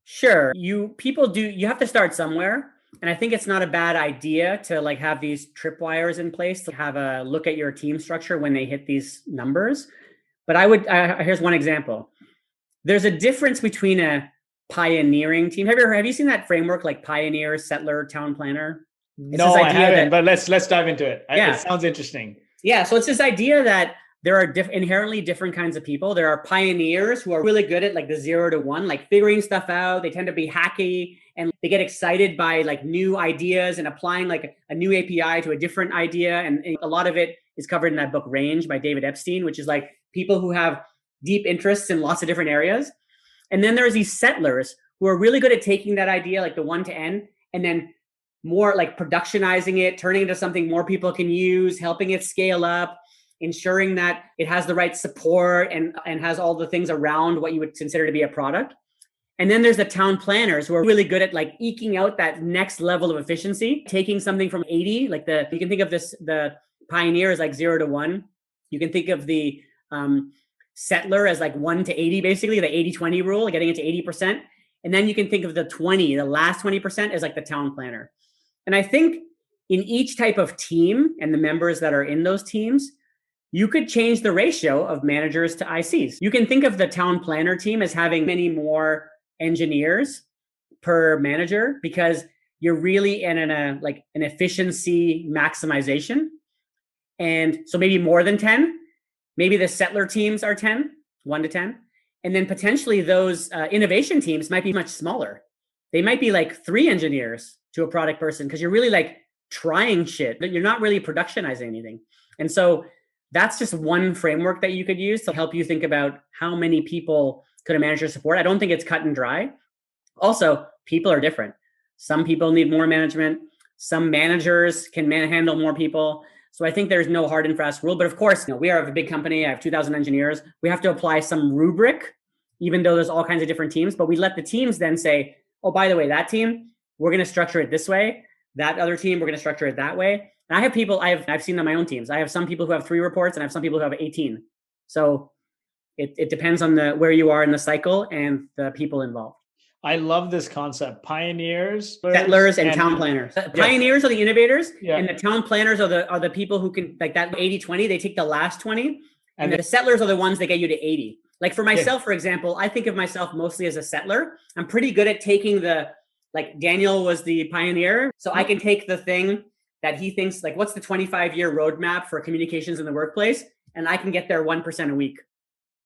sure, you people do you have to start somewhere. And I think it's not a bad idea to like have these tripwires in place to have a look at your team structure when they hit these numbers. But I would uh, here's one example. There's a difference between a pioneering team. Have you ever, have you seen that framework like pioneer, settler, town planner? No, I haven't. That, but let's let's dive into it. Yeah. It sounds interesting. Yeah. So it's this idea that there are diff- inherently different kinds of people. There are pioneers who are really good at like the zero to one, like figuring stuff out. They tend to be hacky and they get excited by like new ideas and applying like a new API to a different idea. And, and a lot of it is covered in that book Range by David Epstein, which is like people who have deep interests in lots of different areas. And then there's these settlers who are really good at taking that idea, like the one to N, and then more like productionizing it, turning into something more people can use, helping it scale up, ensuring that it has the right support and, and has all the things around what you would consider to be a product. And then there's the town planners who are really good at like eking out that next level of efficiency, taking something from 80, like the, you can think of this, the pioneer as like zero to one. You can think of the um, settler as like one to 80, basically the 80 20 rule, getting it to 80%. And then you can think of the 20, the last 20% as like the town planner. And I think in each type of team and the members that are in those teams, you could change the ratio of managers to ICs. You can think of the town planner team as having many more engineers per manager because you're really in a like an efficiency maximization. And so maybe more than 10, maybe the settler teams are 10, 1 to 10. And then potentially those uh, innovation teams might be much smaller. They might be like 3 engineers to a product person because you're really like trying shit, but you're not really productionizing anything. And so that's just one framework that you could use to help you think about how many people could a manager support. I don't think it's cut and dry. Also, people are different. Some people need more management. Some managers can man- handle more people. So I think there's no hard and fast rule. But of course, you know, we are a big company. I have 2,000 engineers. We have to apply some rubric, even though there's all kinds of different teams. But we let the teams then say, oh, by the way, that team, we're going to structure it this way. That other team, we're going to structure it that way. And I have people I've I've seen on my own teams. I have some people who have three reports, and I have some people who have 18. So it, it depends on the where you are in the cycle and the people involved. I love this concept. Pioneers, settlers, and, and town planners. Yes. Pioneers are the innovators, yeah. and the town planners are the are the people who can like that 80-20, they take the last 20. And, and the settlers are the ones that get you to 80. Like for myself, yeah. for example, I think of myself mostly as a settler. I'm pretty good at taking the like Daniel was the pioneer. So I can take the thing that he thinks like what's the 25 year roadmap for communications in the workplace and I can get there 1% a week.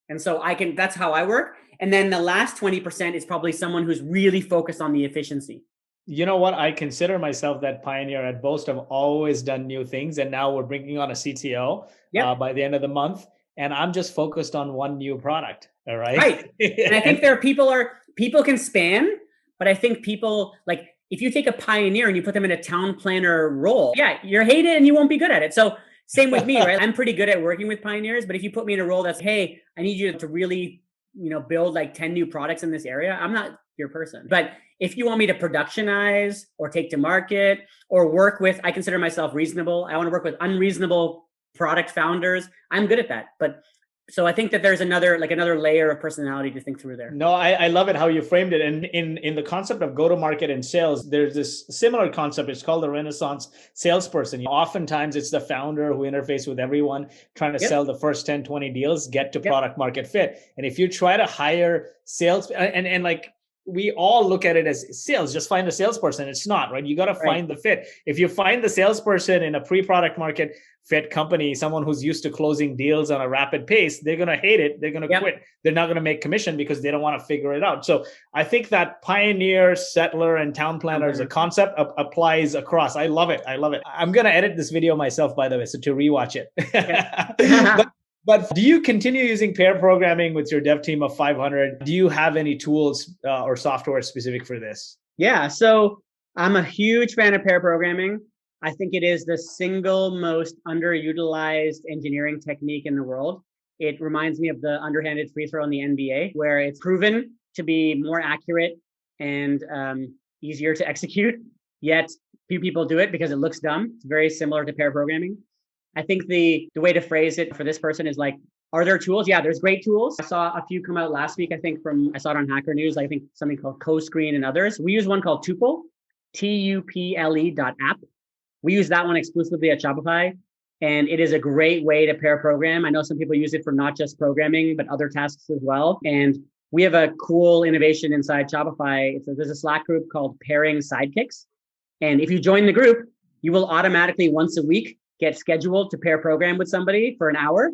And so I can that's how I work. And then the last 20% is probably someone who's really focused on the efficiency. You know what? I consider myself that pioneer at Boast. I've always done new things, and now we're bringing on a CTO yep. uh, by the end of the month, and I'm just focused on one new product. All right. Right. and I think there are people are people can span but I think people like if you take a pioneer and you put them in a town planner role, yeah, you're hated and you won't be good at it. So same with me, right? I'm pretty good at working with pioneers, but if you put me in a role that's, hey, I need you to really, you know, build like 10 new products in this area, I'm not your person. But if you want me to productionize or take to market or work with, I consider myself reasonable. I want to work with unreasonable product founders. I'm good at that. But so I think that there's another like another layer of personality to think through there. No, I, I love it how you framed it. And in in the concept of go to market and sales, there's this similar concept. It's called the Renaissance salesperson. Oftentimes it's the founder who interfaces with everyone trying to yep. sell the first 10, 20 deals, get to yep. product market fit. And if you try to hire sales and and like we all look at it as sales. Just find the salesperson. It's not right? You got to right. find the fit. If you find the salesperson in a pre-product market fit company someone who's used to closing deals on a rapid pace they're going to hate it. They're going to yep. quit. They're not going to make commission because they don't want to figure it out. So i think that pioneer settler and town planner as a mm-hmm. concept applies across. I love it. I love it. I'm going to edit this video myself by the way so to rewatch it. But, but do you continue using pair programming with your dev team of 500? Do you have any tools uh, or software specific for this? Yeah, so I'm a huge fan of pair programming. I think it is the single most underutilized engineering technique in the world. It reminds me of the underhanded free throw in the NBA, where it's proven to be more accurate and um, easier to execute. Yet few people do it because it looks dumb. It's very similar to pair programming. I think the the way to phrase it for this person is like, are there tools? Yeah, there's great tools. I saw a few come out last week. I think from I saw it on Hacker News. I think something called CoScreen and others. We use one called Tuple, T U P L E dot app. We use that one exclusively at Shopify, and it is a great way to pair program. I know some people use it for not just programming but other tasks as well. And we have a cool innovation inside Shopify. A, there's a Slack group called Pairing Sidekicks, and if you join the group, you will automatically once a week get scheduled to pair program with somebody for an hour.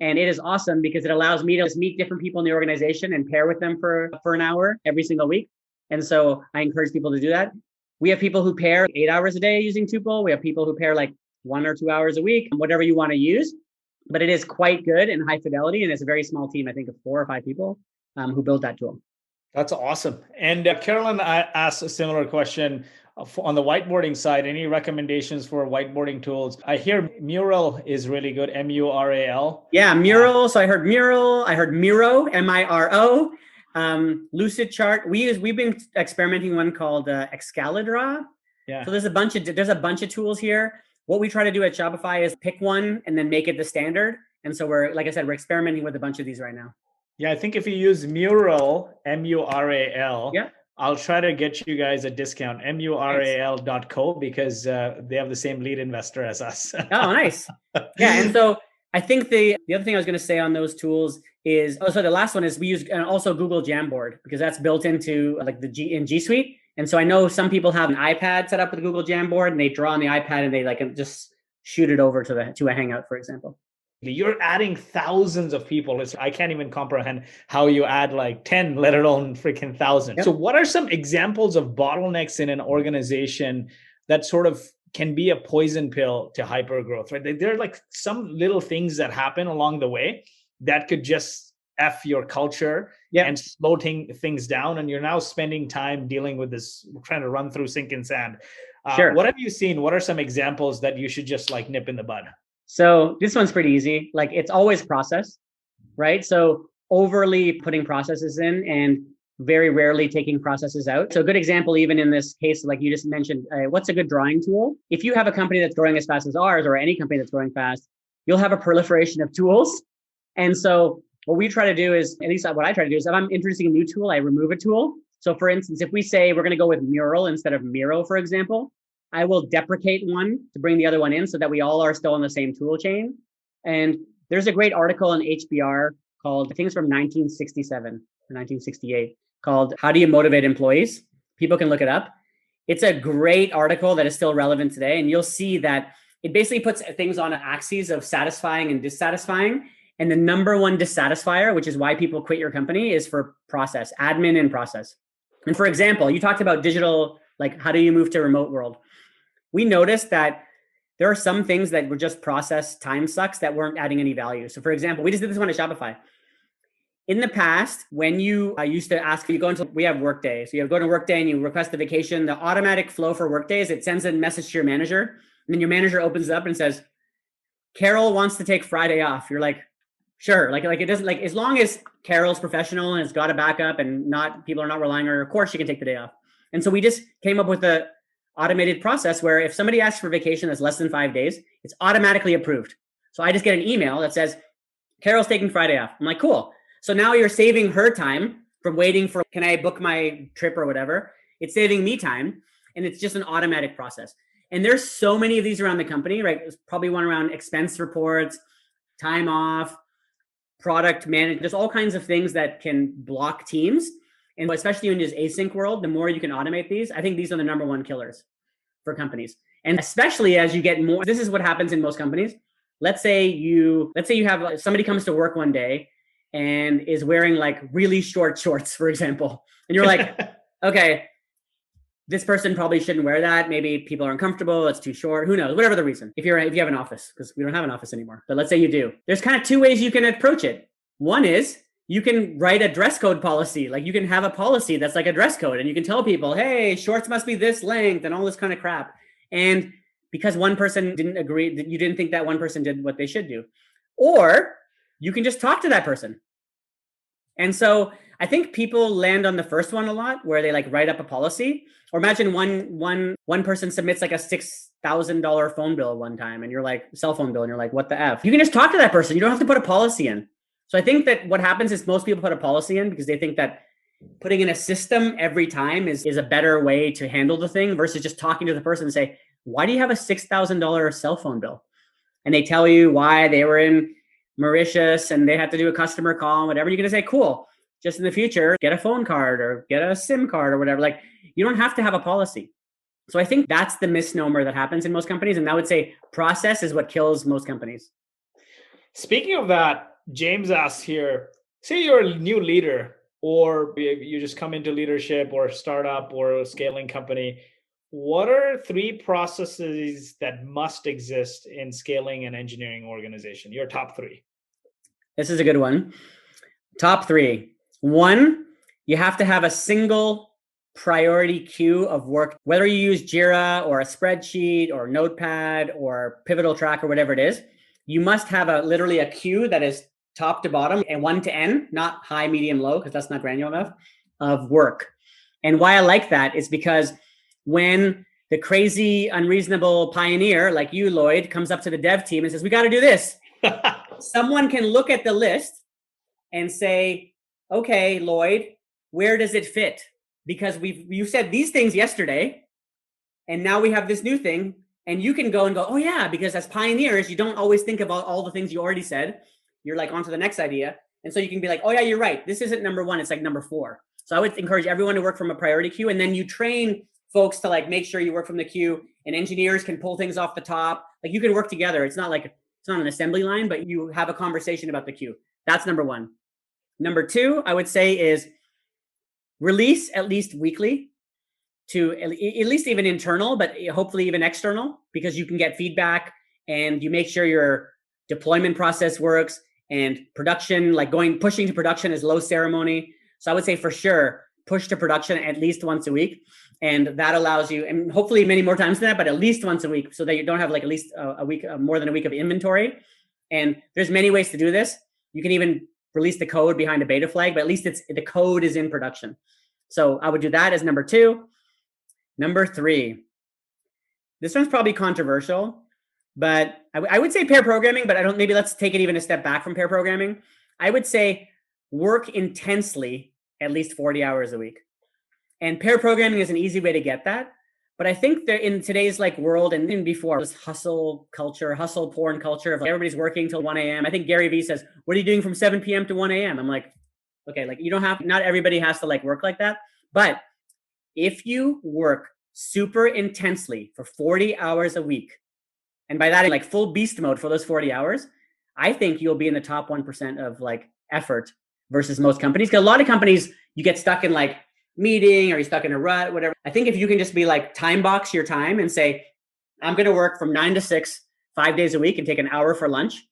And it is awesome because it allows me to just meet different people in the organization and pair with them for, for an hour every single week. And so I encourage people to do that. We have people who pair eight hours a day using Tuple. We have people who pair like one or two hours a week, whatever you want to use. But it is quite good and high fidelity. And it's a very small team, I think of four or five people um, who built that tool. That's awesome. And uh, Carolyn asked a similar question on the whiteboarding side, any recommendations for whiteboarding tools? I hear Mural is really good. M U R A L. Yeah, Mural. So I heard Mural. I heard Miro. M I R O. Um, Lucidchart. We use. We've been experimenting one called uh, Excalidraw. Yeah. So there's a bunch of there's a bunch of tools here. What we try to do at Shopify is pick one and then make it the standard. And so we're like I said, we're experimenting with a bunch of these right now. Yeah, I think if you use Mural, M U R A L. Yeah I'll try to get you guys a discount, mural dot co, because uh, they have the same lead investor as us. oh, nice. Yeah. And so I think the, the other thing I was going to say on those tools is oh, oh, the last one is we use and also Google Jamboard because that's built into like the G in G Suite. And so I know some people have an iPad set up with Google Jamboard and they draw on the iPad and they like just shoot it over to the to a Hangout, for example. You're adding thousands of people. It's, I can't even comprehend how you add like 10, let alone freaking thousand Yep. So, what are some examples of bottlenecks in an organization that sort of can be a poison pill to hyper growth, right? There are like some little things that happen along the way that could just F your culture yep. and slow things down. And you're now spending time dealing with this, trying to run through sinking sand. Uh, sure. What have you seen? What are some examples that you should just like nip in the bud? So this one's pretty easy. Like it's always process, right? So overly putting processes in and very rarely taking processes out. So a good example, even in this case, like you just mentioned, uh, what's a good drawing tool? If you have a company that's growing as fast as ours, or any company that's growing fast, you'll have a proliferation of tools. And so what we try to do is, at least what I try to do is, if I'm introducing a new tool, I remove a tool. So for instance, if we say we're going to go with Mural instead of Miro, for example, I will deprecate one to bring the other one in so that we all are still on the same tool chain. And there's a great article in HBR called, I think it's from 1967 or 1968, called How Do You Motivate Employees? People can look it up. It's a great article that is still relevant today. And you'll see that it basically puts things on axes of satisfying and dissatisfying. And the number one dissatisfier, which is why people quit your company, is for process, admin and process. And for example, you talked about digital, like how do you move to remote world? We noticed that there are some things that were just process time sucks that weren't adding any value. So, for example, we just did this one at Shopify. In the past, when you uh, used to ask, you go into, we have Workday. So you have go to Workday and you request a vacation. The automatic flow for Workday is it sends a message to your manager. And then your manager opens it up and says, Carol wants to take Friday off. You're like, sure. Like, like it doesn't like as long as Carol's professional and has got a backup and not people are not relying on her, of course she can take the day off. And so we just came up with a automated process where if somebody asks for vacation that's less than five days, it's automatically approved. So I just get an email that says, Carol's taking Friday off. I'm like, cool. So now you're saving her time from waiting for, can I book my trip or whatever? It's saving me time. And it's just an automatic process. And there's so many of these around the company, right? There's probably one around expense reports, time off, product management. There's all kinds of things that can block teams. And especially in this async world, the more you can automate these, I think these are the number one killers for companies. And especially as you get more, this is what happens in most companies. Let's say you, let's say you have somebody comes to work one day and is wearing like really short shorts, for example. And you're like, okay, this person probably shouldn't wear that. Maybe people are uncomfortable. It's too short. Who knows? Whatever the reason. If you're if you have an office, because we don't have an office anymore. But let's say you do. There's kind of two ways you can approach it. One is you can write a dress code policy. Like you can have a policy that's like a dress code, and you can tell people, hey, shorts must be this length and all this kind of crap. And because one person didn't agree, that you didn't think that one person did what they should do, or you can just talk to that person. And so I think people land on the first one a lot, where they like write up a policy. Or imagine one one one person submits like a six thousand dollar phone bill one time, and you're like cell phone bill, and you're like, what the f? You can just talk to that person. You don't have to put a policy in. So I think that what happens is most people put a policy in because they think that putting in a system every time is is a better way to handle the thing versus just talking to the person and say, why do you have a six thousand dollar cell phone bill? And they tell you why they were in Mauritius and they had to do a customer call and whatever. You're gonna say, cool just in the future get a phone card or get a sim card or whatever like you don't have to have a policy so i think that's the misnomer that happens in most companies and i would say process is what kills most companies speaking of that james asks here say you're a new leader or you just come into leadership or startup or scaling company what are three processes that must exist in scaling an engineering organization? Your top three. This is a good one. Top three. One, you have to have a single priority queue of work, whether you use Jira or a spreadsheet or Notepad or Pivotal Track or whatever it is. You must have a literally a queue that is top to bottom and one to end, not high, medium, low, because that's not granular enough of work. And why I like that is because when the crazy, unreasonable pioneer like you, Lloyed, comes up to the dev team and says, We got to do this, someone can look at the list and say, okay, Lloyed, where does it fit? Because we've you said these things yesterday, and now we have this new thing, and you can go and go, oh yeah, because as pioneers, you don't always think about all the things you already said. You're like on to the next idea. And so you can be like, oh yeah, you're right. This isn't number one, it's like number four. So I would encourage everyone to work from a priority queue, and then you train folks to like make sure you work from the queue, and engineers can pull things off the top. Like you can work together. It's not like it's not an assembly line, but you have a conversation about the queue. That's number one. Number two, I would say is release at least weekly to at least even internal, but eh, hopefully even external, because you can get feedback and you make sure your deployment process works and production, like going pushing to production is low ceremony. So I would say for sure push to production at least once a week. And that allows you, and hopefully many more times than that, but at least once a week so that you don't have like at least a, a week, uh, more than a week of inventory. And there's many ways to do this. You can even release the code behind a beta flag, but at least it's the code is in production. So I would do that as number two. Number three, this one's probably controversial, but I, w- I would say pair programming, but I don't, maybe let's take it even a step back from pair programming. I would say work intensely at least 40 hours a week. And pair programming is an easy way to get that. But I think that in today's like world and even before this hustle culture, hustle porn culture of like everybody's working till 1 a.m. I think Gary Vee says, What are you doing from 7 p.m. to 1 a.m.? I'm like, okay, like you don't have not everybody has to like work like that. But if you work super intensely for 40 hours a week, and by that like full beast mode for those 40 hours, I think you'll be in the top 1% of like effort versus most companies. Because a lot of companies, you get stuck in like meeting or you're stuck in a rut, whatever. I think if you can just be like time box your time and say, I'm going to work from nine to six, five days a week and take an hour for lunch,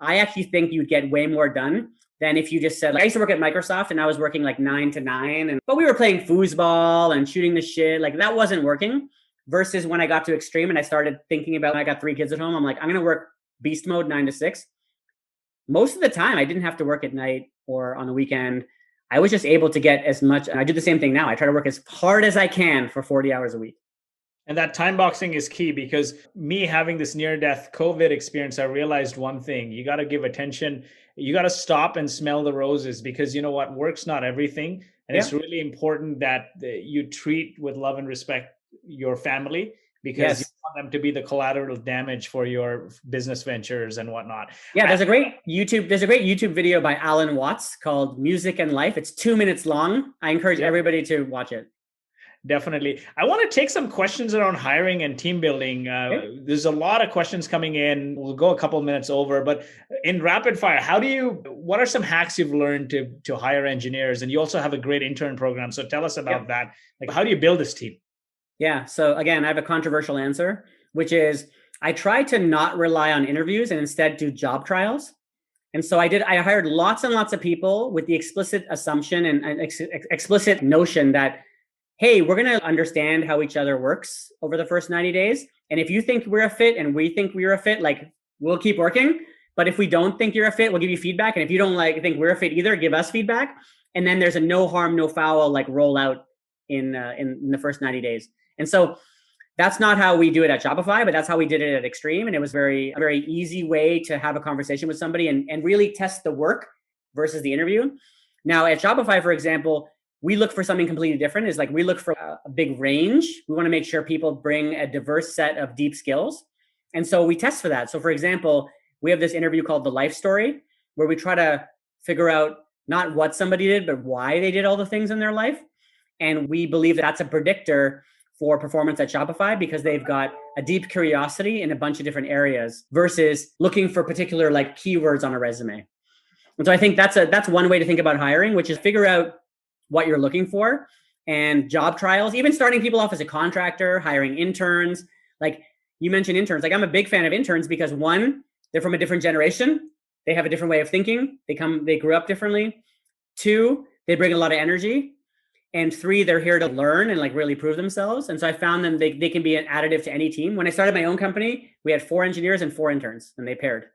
I actually think you'd get way more done than if you just said, like, I used to work at Microsoft and I was working like nine to nine, and but we were playing foosball and shooting the shit. Like that wasn't working. Versus when I got to Xtreme and I started thinking about I got three kids at home, I'm like, I'm gonna work beast mode nine to six. Most of the time, I didn't have to work at night or on the weekend. I was just able to get as much. I do the same thing now. I try to work as hard as I can for 40 hours a week. And that time boxing is key because me having this near death COVID experience, I realized one thing you got to give attention. You got to stop and smell the roses because you know what? Work's not everything. And yeah. it's really important that you treat with love and respect your family because yes. you want them to be the collateral damage for your business ventures and whatnot. Yeah, there's a great YouTube. There's a great YouTube video by Alan Watts called "Music and Life." It's two minutes long. I encourage yeah. everybody to watch it. Definitely. I want to take some questions around hiring and team building. Uh, okay. There's a lot of questions coming in. We'll go a couple minutes over, but in rapid fire, how do you? What are some hacks you've learned to to hire engineers? And you also have a great intern program. So tell us about yeah. that. Like, how do you build this team? Yeah. So again, I have a controversial answer, which is I try to not rely on interviews and instead do job trials. And so I did, I hired lots and lots of people with the explicit assumption and, ex- explicit notion that hey, we're going to understand how each other works over the first 90 days. And if you think we're a fit and we think we're a fit, like we'll keep working. But if we don't think you're a fit, we'll give you feedback. And if you don't like think we're a fit either, give us feedback. And then there's a no harm, no foul like rollout in, uh, in in the first 90 days. And so that's not how we do it at Shopify, but that's how we did it at Xtreme. And it was very a very easy way to have a conversation with somebody and, and really test the work versus the interview. Now at Shopify, for example, we look for something completely different. Is like we look for a, big range. We want to make sure people bring a diverse set of deep skills. And so we test for that. So for example we have this interview called the life story where we try to figure out not what somebody did but why they did all the things in their life. And we believe that that's a predictor for performance at shopify because they've got a deep curiosity in a bunch of different areas versus looking for particular like keywords on a resume and so i think that's a that's one way to think about hiring which is figure out what you're looking for and job trials, even starting people off as a contractor, hiring interns. Like you mentioned interns. Like I'm a big fan of interns because one, they're from a different generation. They have a different way of thinking. They come, they grew up differently. Two, they bring a lot of energy. And three, they're here to learn and like really prove themselves. And so I found them, they, they can be an additive to any team. When I started my own company, we had four engineers and four interns and they paired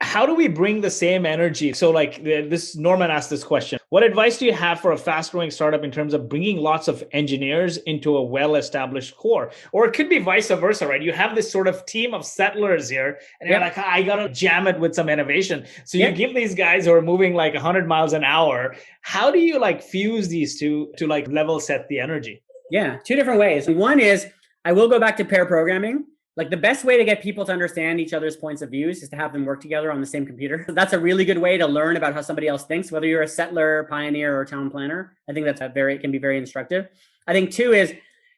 how do we bring the same energy so like this norman asked this question what advice do you have for a fast growing startup in terms of bringing lots of engineers into a well established core? Or it could be vice versa right? You have this sort of team of settlers here and you're like i gotta jam it with some innovation. So you give these guys who are moving like 100 miles an hour how do you like fuse these two to like level set the energy? Yeah two different ways. One is i will go back to pair programming like the best way to get people to understand each other's points of views is to have them work together on the same computer. That's a really good way to learn about how somebody else thinks, whether you're a settler, pioneer, or town planner. I think that's a very it can be very instructive. I think two is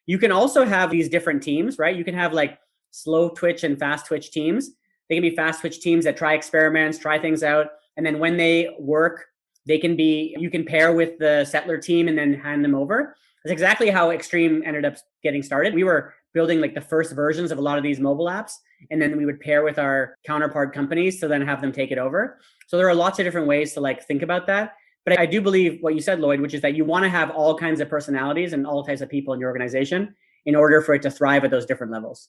you can also have these different teams, right? You can have like slow twitch and fast twitch teams. They can be fast twitch teams that try experiments, try things out, and then when they work, they can be you can pair with the settler team and then hand them over. That's exactly how Xtreme ended up getting started. We were building like the first versions of a lot of these mobile apps and then we would pair with our counterpart companies to then have them take it over so there are lots of different ways to like think about that but i do believe what you said Lloyed which is that you want to have all kinds of personalities and all types of people in your organization in order for it to thrive at those different levels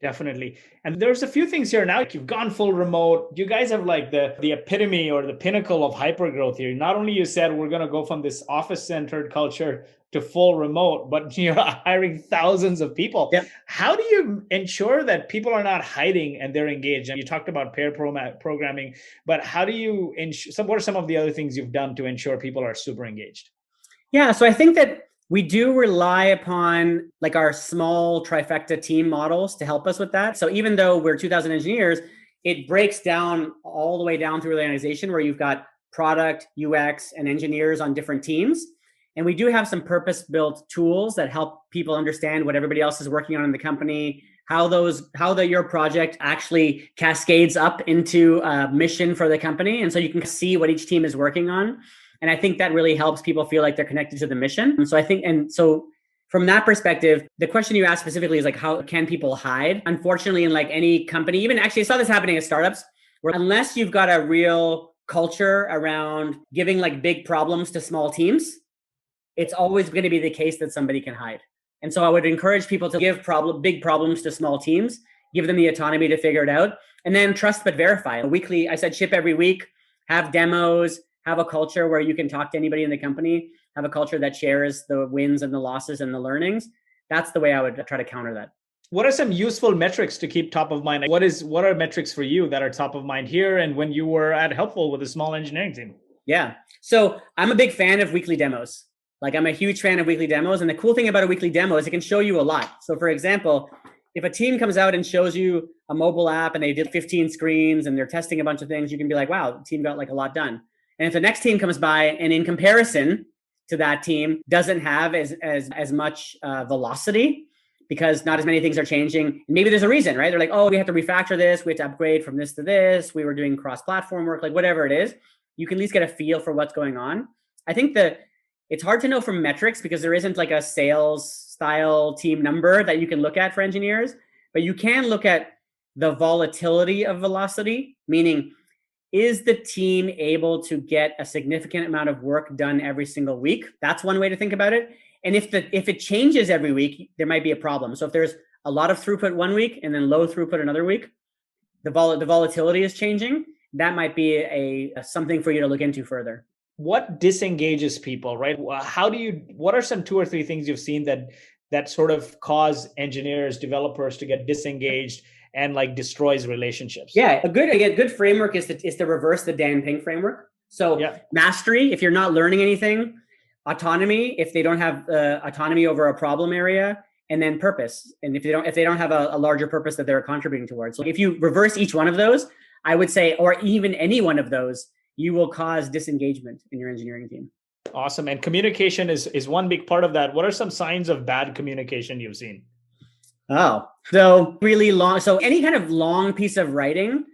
Definitely. And there's a few things here now. You've gone full remote. You guys have like the the epitome or the pinnacle of hyper growth here. Not only you said we're going to go from this office centered culture to full remote, but you're hiring thousands of people. Yep. How do you ensure that people are not hiding and they're engaged? And you talked about pair programming, but how do you ensure? What are some of the other things you've done to ensure people are super engaged? Yeah, so I think that we do rely upon like our small trifecta team models to help us with that. So even though we're 2000 engineers, it breaks down all the way down through the organization where you've got product, UX, and engineers on different teams. And we do have some purpose built tools that help people understand what everybody else is working on in the company, how those how the your project actually cascades up into a mission for the company and so you can see what each team is working on and I think that really helps people feel like they're connected to the mission. And so I think, and so from that perspective, the question you asked specifically is like, how can people hide? Unfortunately, in like any company, even actually, I saw this happening at startups, where unless you've got a real culture around giving like big problems to small teams, it's always going to be the case that somebody can hide. And so I would encourage people to give problem big problems to small teams, give them the autonomy to figure it out, and then trust but verify. Weekly, I said ship every week, have demos, have a culture where you can talk to anybody in the company, have a culture that shares the wins and the losses and the learnings. that's the way I would try to counter that. What are some useful metrics to keep top of mind? What is what are metrics for you that are top of mind here and when you were at Helpful with a small engineering team? Yeah. So I'm a big fan of weekly demos. Like I'm a huge fan of weekly demos. And the cool thing about a weekly demo is it can show you a lot. So for example, if a team comes out and shows you a mobile app and they did 15 screens and they're testing a bunch of things, you can be like, wow, the team got like a lot done. And if the next team comes by and in comparison to that team doesn't have as as as much uh, velocity because not as many things are changing. Maybe there's a reason, right? They're like, oh, we have to refactor this, we have to upgrade from this to this, we were doing cross-platform work, like whatever it is. You can at least get a feel for what's going on. I think that it's hard to know from metrics because there isn't like a sales style team number that you can look at for engineers, but you can look at the volatility of velocity, meaning is the team able to get a significant amount of work done every single week? That's one way to think about it. And if the if it changes every week, there might be a problem. So if there's a lot of throughput one week and then low throughput another week, the vol the volatility is changing. That might be a, a something for you to look into further. What disengages people, right? How do you? What are some two or three things you've seen that that sort of cause engineers, developers to get disengaged? and like destroys relationships. Yeah, a good again, good framework is to is to reverse the Dan Pink framework. So yeah. mastery, if you're not learning anything, autonomy, if they don't have uh, autonomy over a problem area, and then purpose. And if they don't if they don't have a, a larger purpose that they're contributing towards. So if you reverse each one of those, I would say, or even any one of those, you will cause disengagement in your engineering team. Awesome. And communication is is one big part of that. What are some signs of bad communication you've seen? Oh, so really long. So any kind of long piece of writing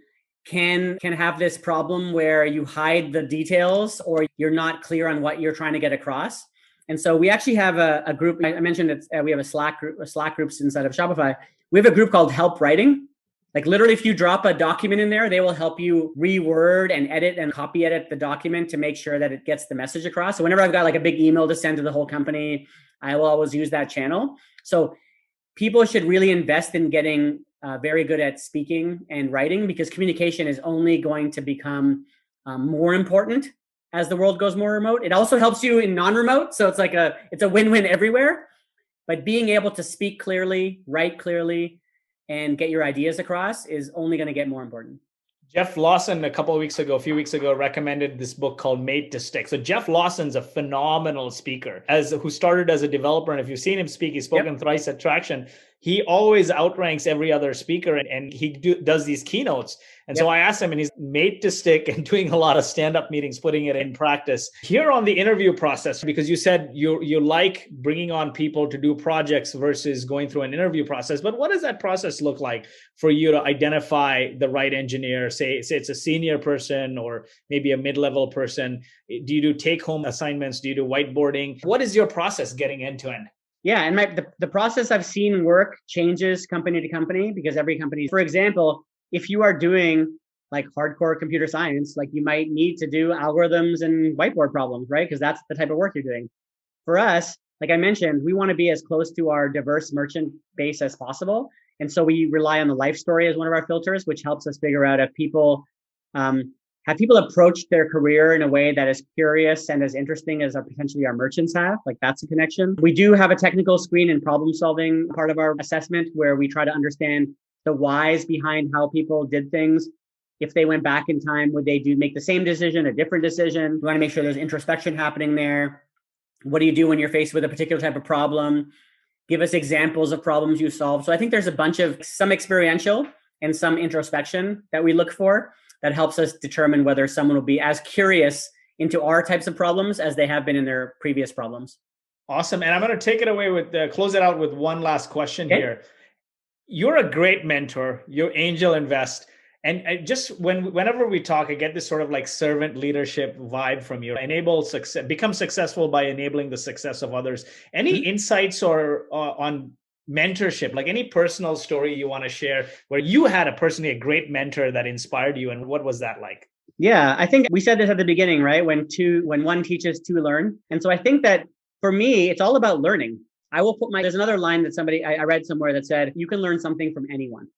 can can have this problem where you hide the details or you're not clear on what you're trying to get across. And so we actually have a, a group. I mentioned that uh, we have a Slack group, a Slack groups inside of Shopify. We have a group called Help Writing. Like literally, if you drop a document in there, they will help you reword and edit and copy edit the document to make sure that it gets the message across. So whenever I've got like a big email to send to the whole company, I will always use that channel. So people should really invest in getting uh, very good at speaking and writing because communication is only going to become um, more important as the world goes more remote. It also helps you in non-remote, so it's like a it's a win-win everywhere. But being able to speak clearly, write clearly, and get your ideas across is only going to get more important. Jeff Lawson, a couple of weeks ago, a few weeks ago, recommended this book called Made to Stick. So Jeff Lawson's a phenomenal speaker, as who started as a developer. And if you've seen him speak, he's spoken yep. thrice at Traction he always outranks every other speaker and, and he do, does these keynotes. And yep. so I asked him, and he's made to stick and doing a lot of stand up meetings, putting it in practice. Here on the interview process, because you said you, you like bringing on people to do projects versus going through an interview process. But what does that process look like for you to identify the right engineer? Say, say it's a senior person or maybe a mid level person. Do you do take home assignments? Do you do whiteboarding? What is your process getting end to end? Yeah, and my the, the process I've seen work changes company to company because every company, for example, if you are doing like hardcore computer science, like you might need to do algorithms and whiteboard problems, right? Because that's the type of work you're doing. For us, like I mentioned, we want to be as close to our diverse merchant base as possible. And so we rely on the life story as one of our filters, which helps us figure out if people um, have people approached their career in a way that is curious and as interesting as our potentially our merchants have? Like that's a connection. We do have a technical screen and problem solving part of our assessment where we try to understand the whys behind how people did things. If they went back in time would they do make the same decision a different decision? We want to make sure there's introspection happening there. What do you do when you're faced with a particular type of problem? Give us examples of problems you solved. So i think there's a bunch of some experiential and some introspection that we look for that helps us determine whether someone will be as curious into our types of problems as they have been in their previous problems. Awesome. And I'm going to take it away with uh, close it out with one last question okay. here. You're a great mentor. You're Angel Invest. And I just when whenever we talk, I get this sort of like servant leadership vibe from you. Enable success, become successful by enabling the success of others. Any mm-hmm. insights or uh, on mentorship like any personal story you want to share where you had a personally a great mentor that inspired you and what was that like? Yeah i think we said this at the beginning right? When two when one teaches two learn. And so i think that for me it's all about learning. I will put my there's another line that somebody I, I read somewhere that said you can learn something from anyone.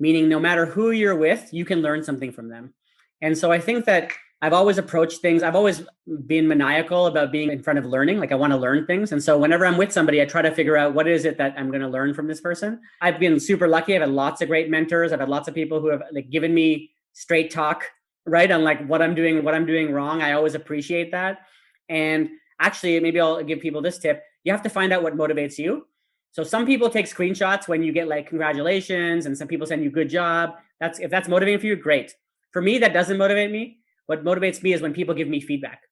Meaning no matter who you're with you can learn something from them. And so i think that I've always approached things, I've always been maniacal about being in front of learning. Like I want to learn things. And so whenever I'm with somebody, I try to figure out what is it that I'm going to learn from this person. I've been super lucky. I've had lots of great mentors. I've had lots of people who have like given me straight talk, right? On like what I'm doing, what I'm doing wrong. I always appreciate that. And actually, maybe I'll give people this tip. You have to find out what motivates you. So some people take screenshots when you get like congratulations and some people send you good job. That's if that's motivating for you, great. For me, that doesn't motivate me what motivates me is when people give me feedback,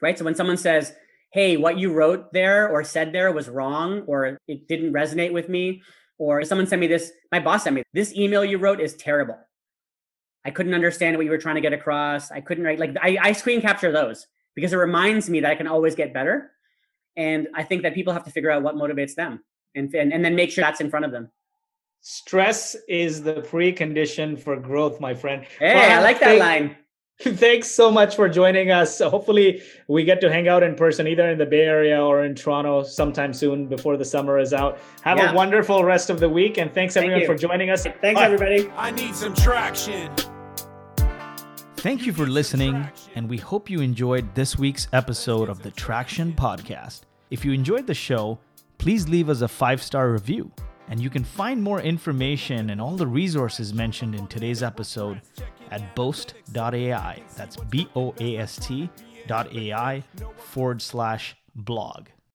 right? So when someone says, hey, what you wrote there or said there was wrong, or it didn't resonate with me, or someone sent me this, my boss sent me this email you wrote is terrible. I couldn't understand what you were trying to get across. I couldn't write like I, I screen capture those because it reminds me that I can always get better. And I think that people have to figure out what motivates them and, and, and then make sure that's in front of them. Stress is the precondition for growth, my friend. Hey, I like that line. Thanks so much for joining us. Hopefully, we get to hang out in person either in the Bay Area or in Toronto sometime soon before the summer is out. Have yeah. a wonderful rest of the week and thanks everyone Thank for joining us. Thanks, Bye. everybody. I need some traction. Thank you for listening, and we hope you enjoyed this week's episode of the Traction Podcast. If you enjoyed the show, please leave us a five star review. And you can find more information and all the resources mentioned in today's episode at boast.ai. That's B O A S T dot AI forward slash blog.